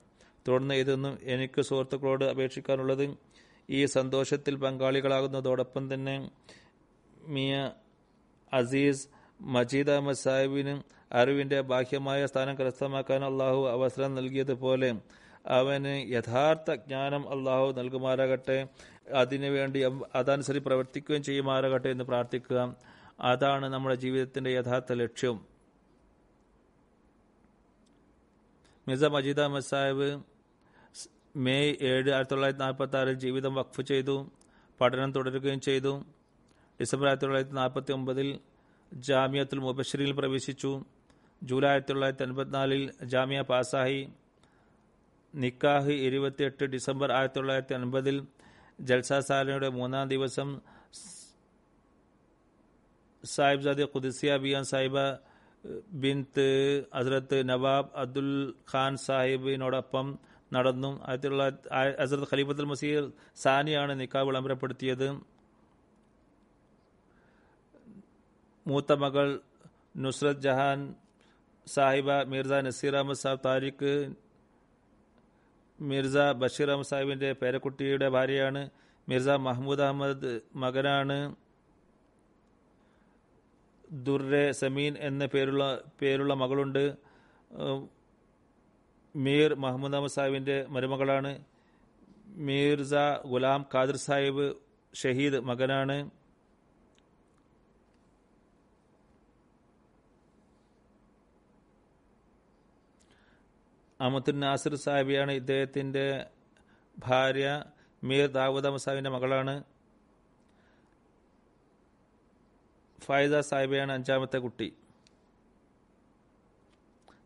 തുടർന്ന് ഇതൊന്നും എനിക്ക് സുഹൃത്തുക്കളോട് അപേക്ഷിക്കാനുള്ളത് ഈ സന്തോഷത്തിൽ പങ്കാളികളാകുന്നതോടൊപ്പം തന്നെ മിയ അസീസ് മജീദ് അഹമ്മദ് സാഹിബിനും അറിവിന്റെ ബാഹ്യമായ സ്ഥാനം കരസ്ഥമാക്കാൻ അള്ളാഹു അവസരം നൽകിയതുപോലെ അവന് യഥാർത്ഥ ജ്ഞാനം അള്ളാഹു നൽകുമാറാകട്ടെ. അതിനുവേണ്ടി അതനുസരിച്ച് പ്രവർത്തിക്കുകയും ചെയ്യുമാറാകട്ടെ എന്ന് പ്രാർത്ഥിക്കുക. അതാണ് നമ്മുടെ ജീവിതത്തിന്റെ യഥാർത്ഥ ലക്ഷ്യം. മിസ മജീദ അഹമ്മദ് സാഹിബ് സ് മെയ് ഏഴ് ആയിരത്തി തൊള്ളായിരത്തി നാൽപ്പത്തി ആറിൽ ജീവിതം വഖഫ് ചെയ്തു. പഠനം തുടരുകയും ചെയ്തു. ഡിസംബർ ആയിരത്തി തൊള്ളായിരത്തി നാൽപ്പത്തി ഒമ്പതിൽ ജാമ്യത്തിൽ മുബഷറിൽ പ്രവേശിച്ചു. ജൂലൈ ആയിരത്തി തൊള്ളായിരത്തി അൻപത്തിനാലിൽ ജാമ്യ പാസായി നിക്കാഹ് ഇരുപത്തിയെട്ട് ഡിസംബർ ആയിരത്തി തൊള്ളായിരത്തി അൻപതിൽ ജൽസാസാലയുടെ മൂന്നാം ദിവസം സാഹിബ്സാദി ഖുദിസിയ ബിയാൻ സാഹിബ ബിൻത്ത് ഹസ്രത്ത് നവാബ് അബ്ദുൽ ഖാൻ സാഹിബിനോടൊപ്പം നടന്നു. ആയിരത്തി തൊള്ളായിരത്തി ഹസ്രത്ത് ഖലീഫത്തുൽ മസീർ സാനിയാണ് നിക്കാഹ് വിളംബരപ്പെടുത്തിയത്. മൂത്ത മകൾ നുസ്രത് ജഹാൻ സാഹിബ മിർസ നസീർ അഹമ്മദ് സാഹിബ് താരിഖ് മിർസ ബഷീർ അഹമ്മദ് സാഹിബിന്റെ പേരക്കുട്ടിയുടെ ഭാര്യയാണ്. മിർസ മഹ്മൂദ് അഹമ്മദ് മകനാണ്. ദുർറെ സമീൻ എന്ന പേരുള്ള പേരുള്ള മകളുണ്ട്. മീർ മഹമ്മൂദ് അഹമ്മദ് സാഹിബിന്റെ മരുമകളാണ്. മീർസ ഗുലാം ഖാദിർ സാഹിബ് ഷഹീദ് മകനാണ്. അമത്തുൻ നാസിർ സാഹിബിയാണ് ഇദ്ദേഹത്തിന്റെ ഭാര്യ മീർ ദാവൂദ് അഹമ്മദ് സാഹിബിന്റെ മകളാണ്. ഫൈസ സാഹിബിയാണ് അഞ്ചാമത്തെ കുട്ടി.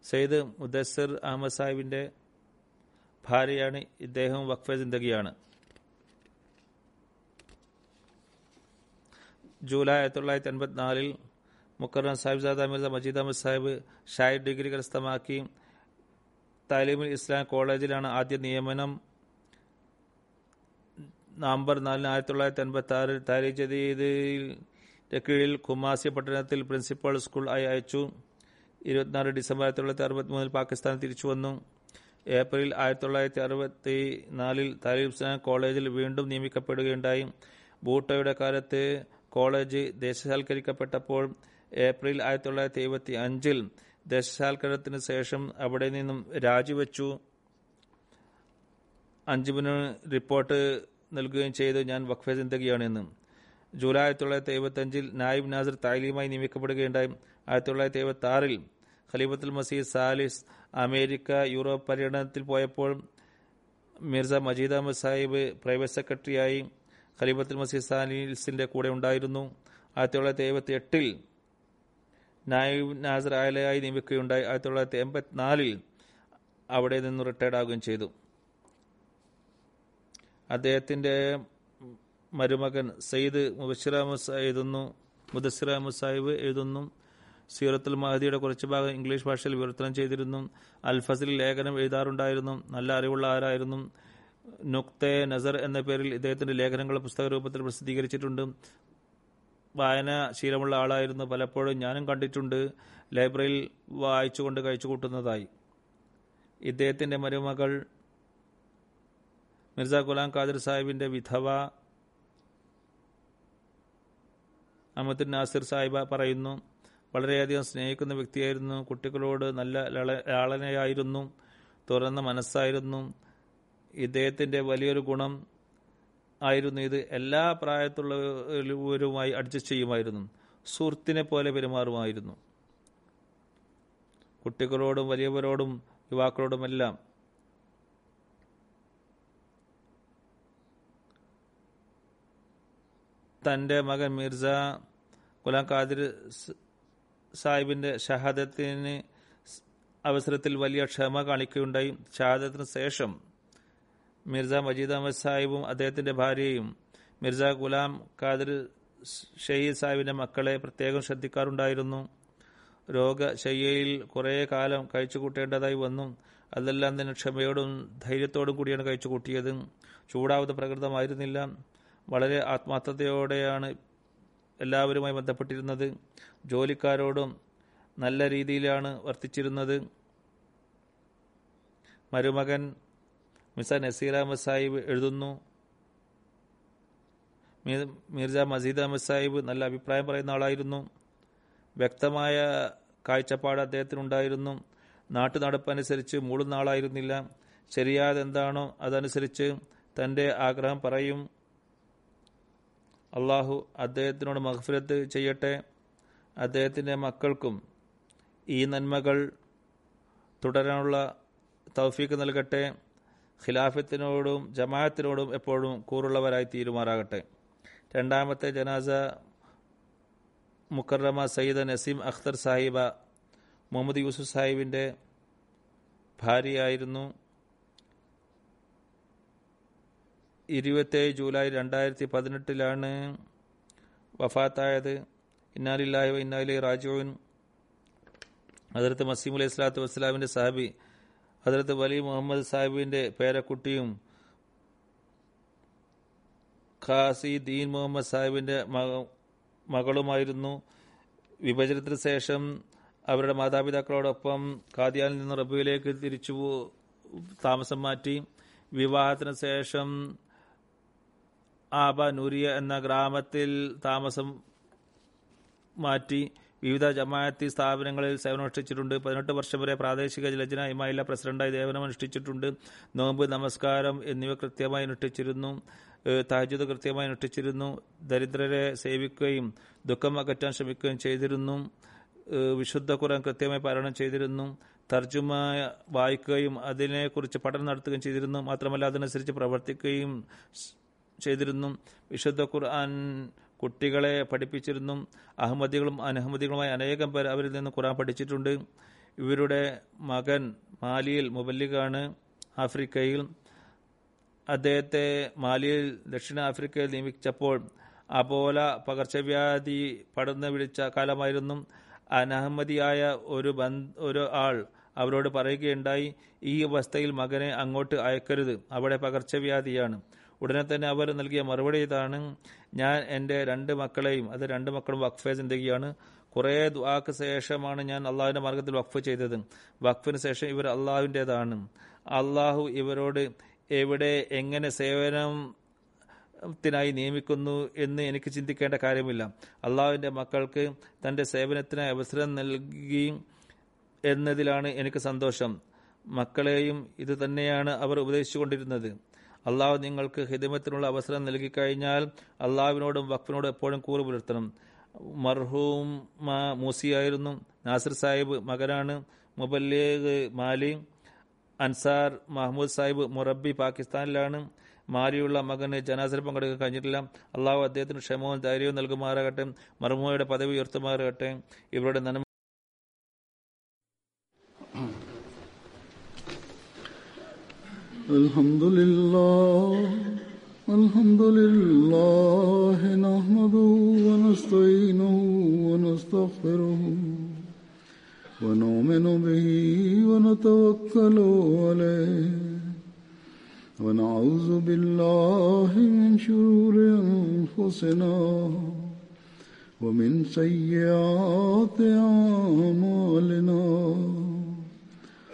സെയ്ദ് മുദസ്സിർ അഹമ്മദ് സാഹിബിന്റെ ഭാര്യയാണ് ഇദ്ദേഹം വഖഫ ജിന്ദഗിയാണ്. ജൂലൈ ആയിരത്തി തൊള്ളായിരത്തി എൺപത്തിനാലിൽ മുക്കറം സാഹിബ്സാദ മിർസ മജീദ് അഹമ്മദ് സാഹിബ് ഷായർ ഡിഗ്രി കരസ്ഥമാക്കി താലിമുൽ ഇസ്ലാം കോളേജിലാണ് ആദ്യ നിയമനം നവംബർ നാലിന് ആയിരത്തി തൊള്ളായിരത്തി എൺപത്തി ആറിൽ താരിഖ് ജദീദിന്റെ കീഴിൽ കുമാസി പട്ടണത്തിൽ പ്രിൻസിപ്പൽ സ്കൂൾ ആയി അയച്ചു. ഇരുപത്തിനാല് ഡിസംബർ ആയിരത്തി തൊള്ളായിരത്തി അറുപത്തി മൂന്നിൽ പാകിസ്ഥാൻ തിരിച്ചു വന്നു. ഏപ്രിൽ ആയിരത്തി തൊള്ളായിരത്തി അറുപത്തി നാലിൽ താലീം ഇസ്ലാം കോളേജിൽ വീണ്ടും നിയമിക്കപ്പെടുകയുണ്ടായി. ബൂട്ടോയുടെ കാലത്ത് കോളേജ് ദേശസാൽക്കരിക്കപ്പെട്ടപ്പോൾ ഏപ്രിൽ ആയിരത്തി തൊള്ളായിരത്തി എഴുപത്തി അഞ്ചിൽ ദേശസാൽക്കരണത്തിന് ശേഷം അവിടെ നിന്നും രാജിവെച്ചു. അഞ്ചുമിന് റിപ്പോർട്ട് നൽകുകയും ചെയ്തു. ഞാൻ വഖഫ ജിന്ദഗിയാണെന്ന് ജൂലൈ ആയിരത്തി തൊള്ളായിരത്തി എഴുപത്തി അഞ്ചിൽ നായിബ് നാസർ തായ്ലിയുമായി നിയമിക്കപ്പെടുകയുണ്ടായി. ആയിരത്തി തൊള്ളായിരത്തി എഴുപത്തി ആറിൽ ഖലീബത്തുൽ മസീദ് സാലിസ് അമേരിക്ക യൂറോപ്പ് പര്യടനത്തിൽ പോയപ്പോൾ മിർസ മജീദ് അഹമ്മദ് സാഹിബ് പ്രൈവറ്റ് സെക്രട്ടറിയായി ഖലീബത്തുൽ മസീദ് സാലിസിന്റെ കൂടെ ഉണ്ടായിരുന്നു. ആയിരത്തി തൊള്ളായിരത്തി എഴുപത്തി എട്ടിൽ നായിബ് നാസർ ആലയായി നിയമിക്കുകയുണ്ടായി ആയിരത്തി തൊള്ളായിരത്തി എൺപത്തിനാലിൽ അവിടെ നിന്ന് റിട്ടയർഡ് ആകുകയും ചെയ്തു. അദ്ദേഹത്തിന്റെ മരുമകൻ സയ്യിദ് സാ- എഴുതുന്നു മുദസ്സിറാമു സാഹിബ് എഴുതുന്നു സീറത്തുൽ മഹദിയുടെ കുറച്ച് ഭാഗം ഇംഗ്ലീഷ് ഭാഷയിൽ വിവർത്തനം ചെയ്തിരുന്നു അൽഫസിൽ ലേഖനം എഴുതാറുണ്ടായിരുന്നു നല്ല അറിവുള്ള ആരായിരുന്നു നുക്തെ നസർ എന്ന പേരിൽ ഇദ്ദേഹത്തിന്റെ ലേഖനങ്ങൾ പുസ്തക രൂപത്തിൽ പ്രസിദ്ധീകരിച്ചിട്ടുണ്ട്. വായന ശീലമുള്ള ആളായിരുന്നു. പലപ്പോഴും ഞാനും കണ്ടിട്ടുണ്ട്. ലൈബ്രറിയിൽ വായിച്ചുകൊണ്ട് കഴിച്ചു കൂട്ടുന്നതായി. ഇദ്ദേഹത്തിന്റെ മരുമകൾ മിർസ ഗുലാം ഖാദിർ സാഹിബിന്റെ വിധവ അഹമ്മദ് നാസിർ സാഹിബ പറയുന്നു വളരെയധികം സ്നേഹിക്കുന്ന വ്യക്തിയായിരുന്നു. കുട്ടികളോട് നല്ല ലള- ലാളനയായിരുന്നു. തുറന്ന മനസ്സായിരുന്നു. ഇദ്ദേഹത്തിന്റെ വലിയൊരു ഗുണം ആയിരുന്നു ഇത്. എല്ലാ പ്രായത്തിലുള്ളവരുമായി അഡ്ജസ്റ്റ് ചെയ്യുമായിരുന്നു. സുഹൃത്തിനെ പോലെ പെരുമാറുമായിരുന്നു. കുട്ടികളോടും വലിയവരോടും യുവാക്കളോടുമെല്ലാം തന്റെ മകൻ മിർസ ഗുലാം ഖാദിർ സാഹിബിന്റെ ഷഹാദത്തിന് അവസരത്തിൽ വലിയ ക്ഷമ കാണിക്കുകയുണ്ടായി. ഷഹാദത്തിന് ശേഷം മിർസ മജീദ് അഹമ്മദ് സാഹിബും അദ്ദേഹത്തിന്റെ ഭാര്യയും മിർസ ഗുലാം ഖാദർ ഷഹീദ് സാഹിബിന്റെ മക്കളെ പ്രത്യേകം ശ്രദ്ധിക്കാറുണ്ടായിരുന്നു. രോഗശയ്യയിൽ കുറേ കാലം കഴിച്ചു കൂട്ടേണ്ടതായി വന്നു. അതെല്ലാം തന്നെ ക്ഷമയോടും ധൈര്യത്തോടും കൂടിയാണ് കഴിച്ചു കൂട്ടിയത് പ്രകൃതമായിരുന്നില്ല. വളരെ ആത്മാർത്ഥതയോടെയാണ് എല്ലാവരുമായി ബന്ധപ്പെട്ടിരുന്നത്. ജോലിക്കാരോടും നല്ല രീതിയിലാണ് വർത്തിച്ചിരുന്നത്. മരുമകൻ മിസ നസീർ അഹമ്മദ് സാഹിബ് എഴുതുന്നു. മീർ- മിർജ മസീദ് അഹമ്മദ് സാഹിബ് നല്ല അഭിപ്രായം പറയുന്ന ആളായിരുന്നു. വ്യക്തമായ കാഴ്ചപ്പാട് അദ്ദേഹത്തിനുണ്ടായിരുന്നു. നാട്ടു നടപ്പനുസരിച്ച് മൂടുന്ന ആളായിരുന്നില്ല. ശരിയാതെന്താണോ അതനുസരിച്ച് തന്റെ ആഗ്രഹം പറയും. അള്ളാഹു അദ്ദേഹത്തിനോട് മഹഫിലത്ത് ചെയ്യട്ടെ. അദ്ദേഹത്തിന്റെ മക്കൾക്കും ഈ നന്മകൾ തുടരാനുള്ള തൗഫീക്ക് നൽകട്ടെ. ഖിലാഫത്തിനോടും ജമാഅത്തിനോടും എപ്പോഴും കൂറുള്ളവരായി തീരുമാറാകട്ടെ. രണ്ടാമത്തെ ജനാസ മുക്കറമ സയ്യിദ് നസീം അഖ്തർ സാഹിബ മുഹമ്മദ് യൂസുഫ് സാഹിബിന്റെ ഭാര്യയായിരുന്നു. ഇരുപത്തേഴ് ജൂലൈ രണ്ടായിരത്തി പതിനെട്ടിലാണ് വഫാത്തായത് ഇന്നാലില്ലായ ഇന്നാലി റാജുവിൻ അതിർത്ത് മസീം അലൈഹി സ്വലാത്തു വസ്സലാമിന്റെ സാഹിബി ഹജറത്ത് വലി മുഹമ്മദ് സാഹിബിന്റെ പേരക്കുട്ടിയും ഖാസി ദീൻ മുഹമ്മദ് സാഹിബിന്റെ മക- മകളുമായിരുന്നു. വിഭജനത്തിന് ശേഷം അവരുടെ മാതാപിതാക്കളോടൊപ്പം കാദിയാനിൽ നിന്ന് റബുവിലേക്ക് തിരിച്ചു താമസം മാറ്റി. വിവാഹത്തിന് ശേഷം ആബ നൂരിയ എന്ന ഗ്രാമത്തിൽ താമസം മാറ്റി. വിവിധ ജമാഅത്തി സ്ഥാപനങ്ങളിൽ സേവനമനുഷ്ഠിച്ചിട്ടുണ്ട് പതിനെട്ട് വർഷം വരെ പ്രാദേശിക ജലജന ഇമായില്ല പ്രസിഡന്റായി സേവനമനുഷ്ഠിച്ചിട്ടുണ്ട് നോമ്പ് നമസ്കാരം എന്നിവ കൃത്യമായി അനുഷ്ഠിച്ചിരുന്നു. ഏഹ് കൃത്യമായി അനുഷ്ഠിച്ചിരുന്നു. ദരിദ്രരെ സേവിക്കുകയും ദുഃഖം അകറ്റാൻ ശ്രമിക്കുകയും ചെയ്തിരുന്നു. വിശുദ്ധ ഖുർആൻ കൃത്യമായി പാരായണം ചെയ്തിരുന്നു. തർജുമ വായിക്കുകയും അതിനെക്കുറിച്ച് പഠനം നടത്തുകയും ചെയ്തിരുന്നു. മാത്രമല്ല അതനുസരിച്ച് പ്രവർത്തിക്കുകയും ചെയ്തിരുന്നു. വിശുദ്ധ ഖുർആൻ കുട്ടികളെ പഠിപ്പിച്ചിരുന്നു അഹമ്മദികളും അനഹമ്മദികളുമായി അനേകം പേർ അവരിൽ നിന്ന് ഖുറാൻ പഠിച്ചിട്ടുണ്ട്. ഇവരുടെ മകൻ മാലിയിൽ മുബല്ലിഖാണ് ആഫ്രിക്കയിൽ. അദ്ദേഹത്തെ മാലിയിൽ ദക്ഷിണാഫ്രിക്കയിൽ നിയമിച്ചപ്പോൾ അപോല പകർച്ചവ്യാധി പടർന്നു വിളിച്ച കാലമായിരുന്നു. അനഹമ്മതിയായ ഒരു ഒരു ആൾ അവരോട് പറയുകയുണ്ടായി ഈ അവസ്ഥയിൽ മകനെ അങ്ങോട്ട് അയക്കരുത്. അവിടെ പകർച്ചവ്യാധിയാണ്. ഉടനെ തന്നെ അവർ നൽകിയ മറുപടി ഇതാണ് ഞാൻ എന്റെ രണ്ട് മക്കളെയും അത് രണ്ട് മക്കളും വഖഫെ ചിന്തകയാണ് കുറേ ദ്വാക്ക് ശേഷമാണ് ഞാൻ അള്ളാഹുവിന്റെ മാർഗത്തിൽ വഖഫ് ചെയ്തത്. വഖഫിന് ശേഷം ഇവർ അള്ളാഹുവിന്റെതാണ്. അള്ളാഹു ഇവരോട് എവിടെ എങ്ങനെ സേവനം ത്തിനായി നിയമിക്കുന്നു എന്ന് എനിക്ക് ചിന്തിക്കേണ്ട കാര്യമില്ല. അള്ളാഹുവിന്റെ മക്കൾക്ക് തന്റെ സേവനത്തിനായി അവസരം നൽകി എന്നതിലാണ് എനിക്ക് സന്തോഷം. മക്കളെയും ഇത് തന്നെയാണ് അവർ ഉപദേശിച്ചുകൊണ്ടിരുന്നത്. അള്ളാഹു നിങ്ങൾക്ക് ഹിദമത്തിനുള്ള അവസരം നൽകിക്കഴിഞ്ഞാൽ അള്ളാഹുവിനോടും വഖഫിനോടും എപ്പോഴും കൂറ് പുലർത്തണം. മർഹൂം മൂസിയായിരുന്നു. നാസിർ സാഹിബ് മകനാണ്. മുബല്ലേഖ് മാലി അൻസാർ മഹ്മൂദ് സാഹിബ് മുറബി പാകിസ്ഥാനിലാണ്. മാലിയുള്ള മകന് ജനാസിൽ പങ്കെടുക്കാൻ കഴിഞ്ഞിട്ടില്ല. അള്ളാഹു അദ്ദേഹത്തിന് ക്ഷമവും ധൈര്യവും നൽകുമാറാകട്ടെ. മർമുവയുടെ പദവി ഉയർത്തുമാറാകട്ടെ. ഇവരുടെ നന്മ الحمد لله الحمد لله نحمده ونستعينه ونستغفره ونؤمن به ونتوكل عليه ونعوذ بالله من شرور أنفسنا ومن سيئات أعمالنا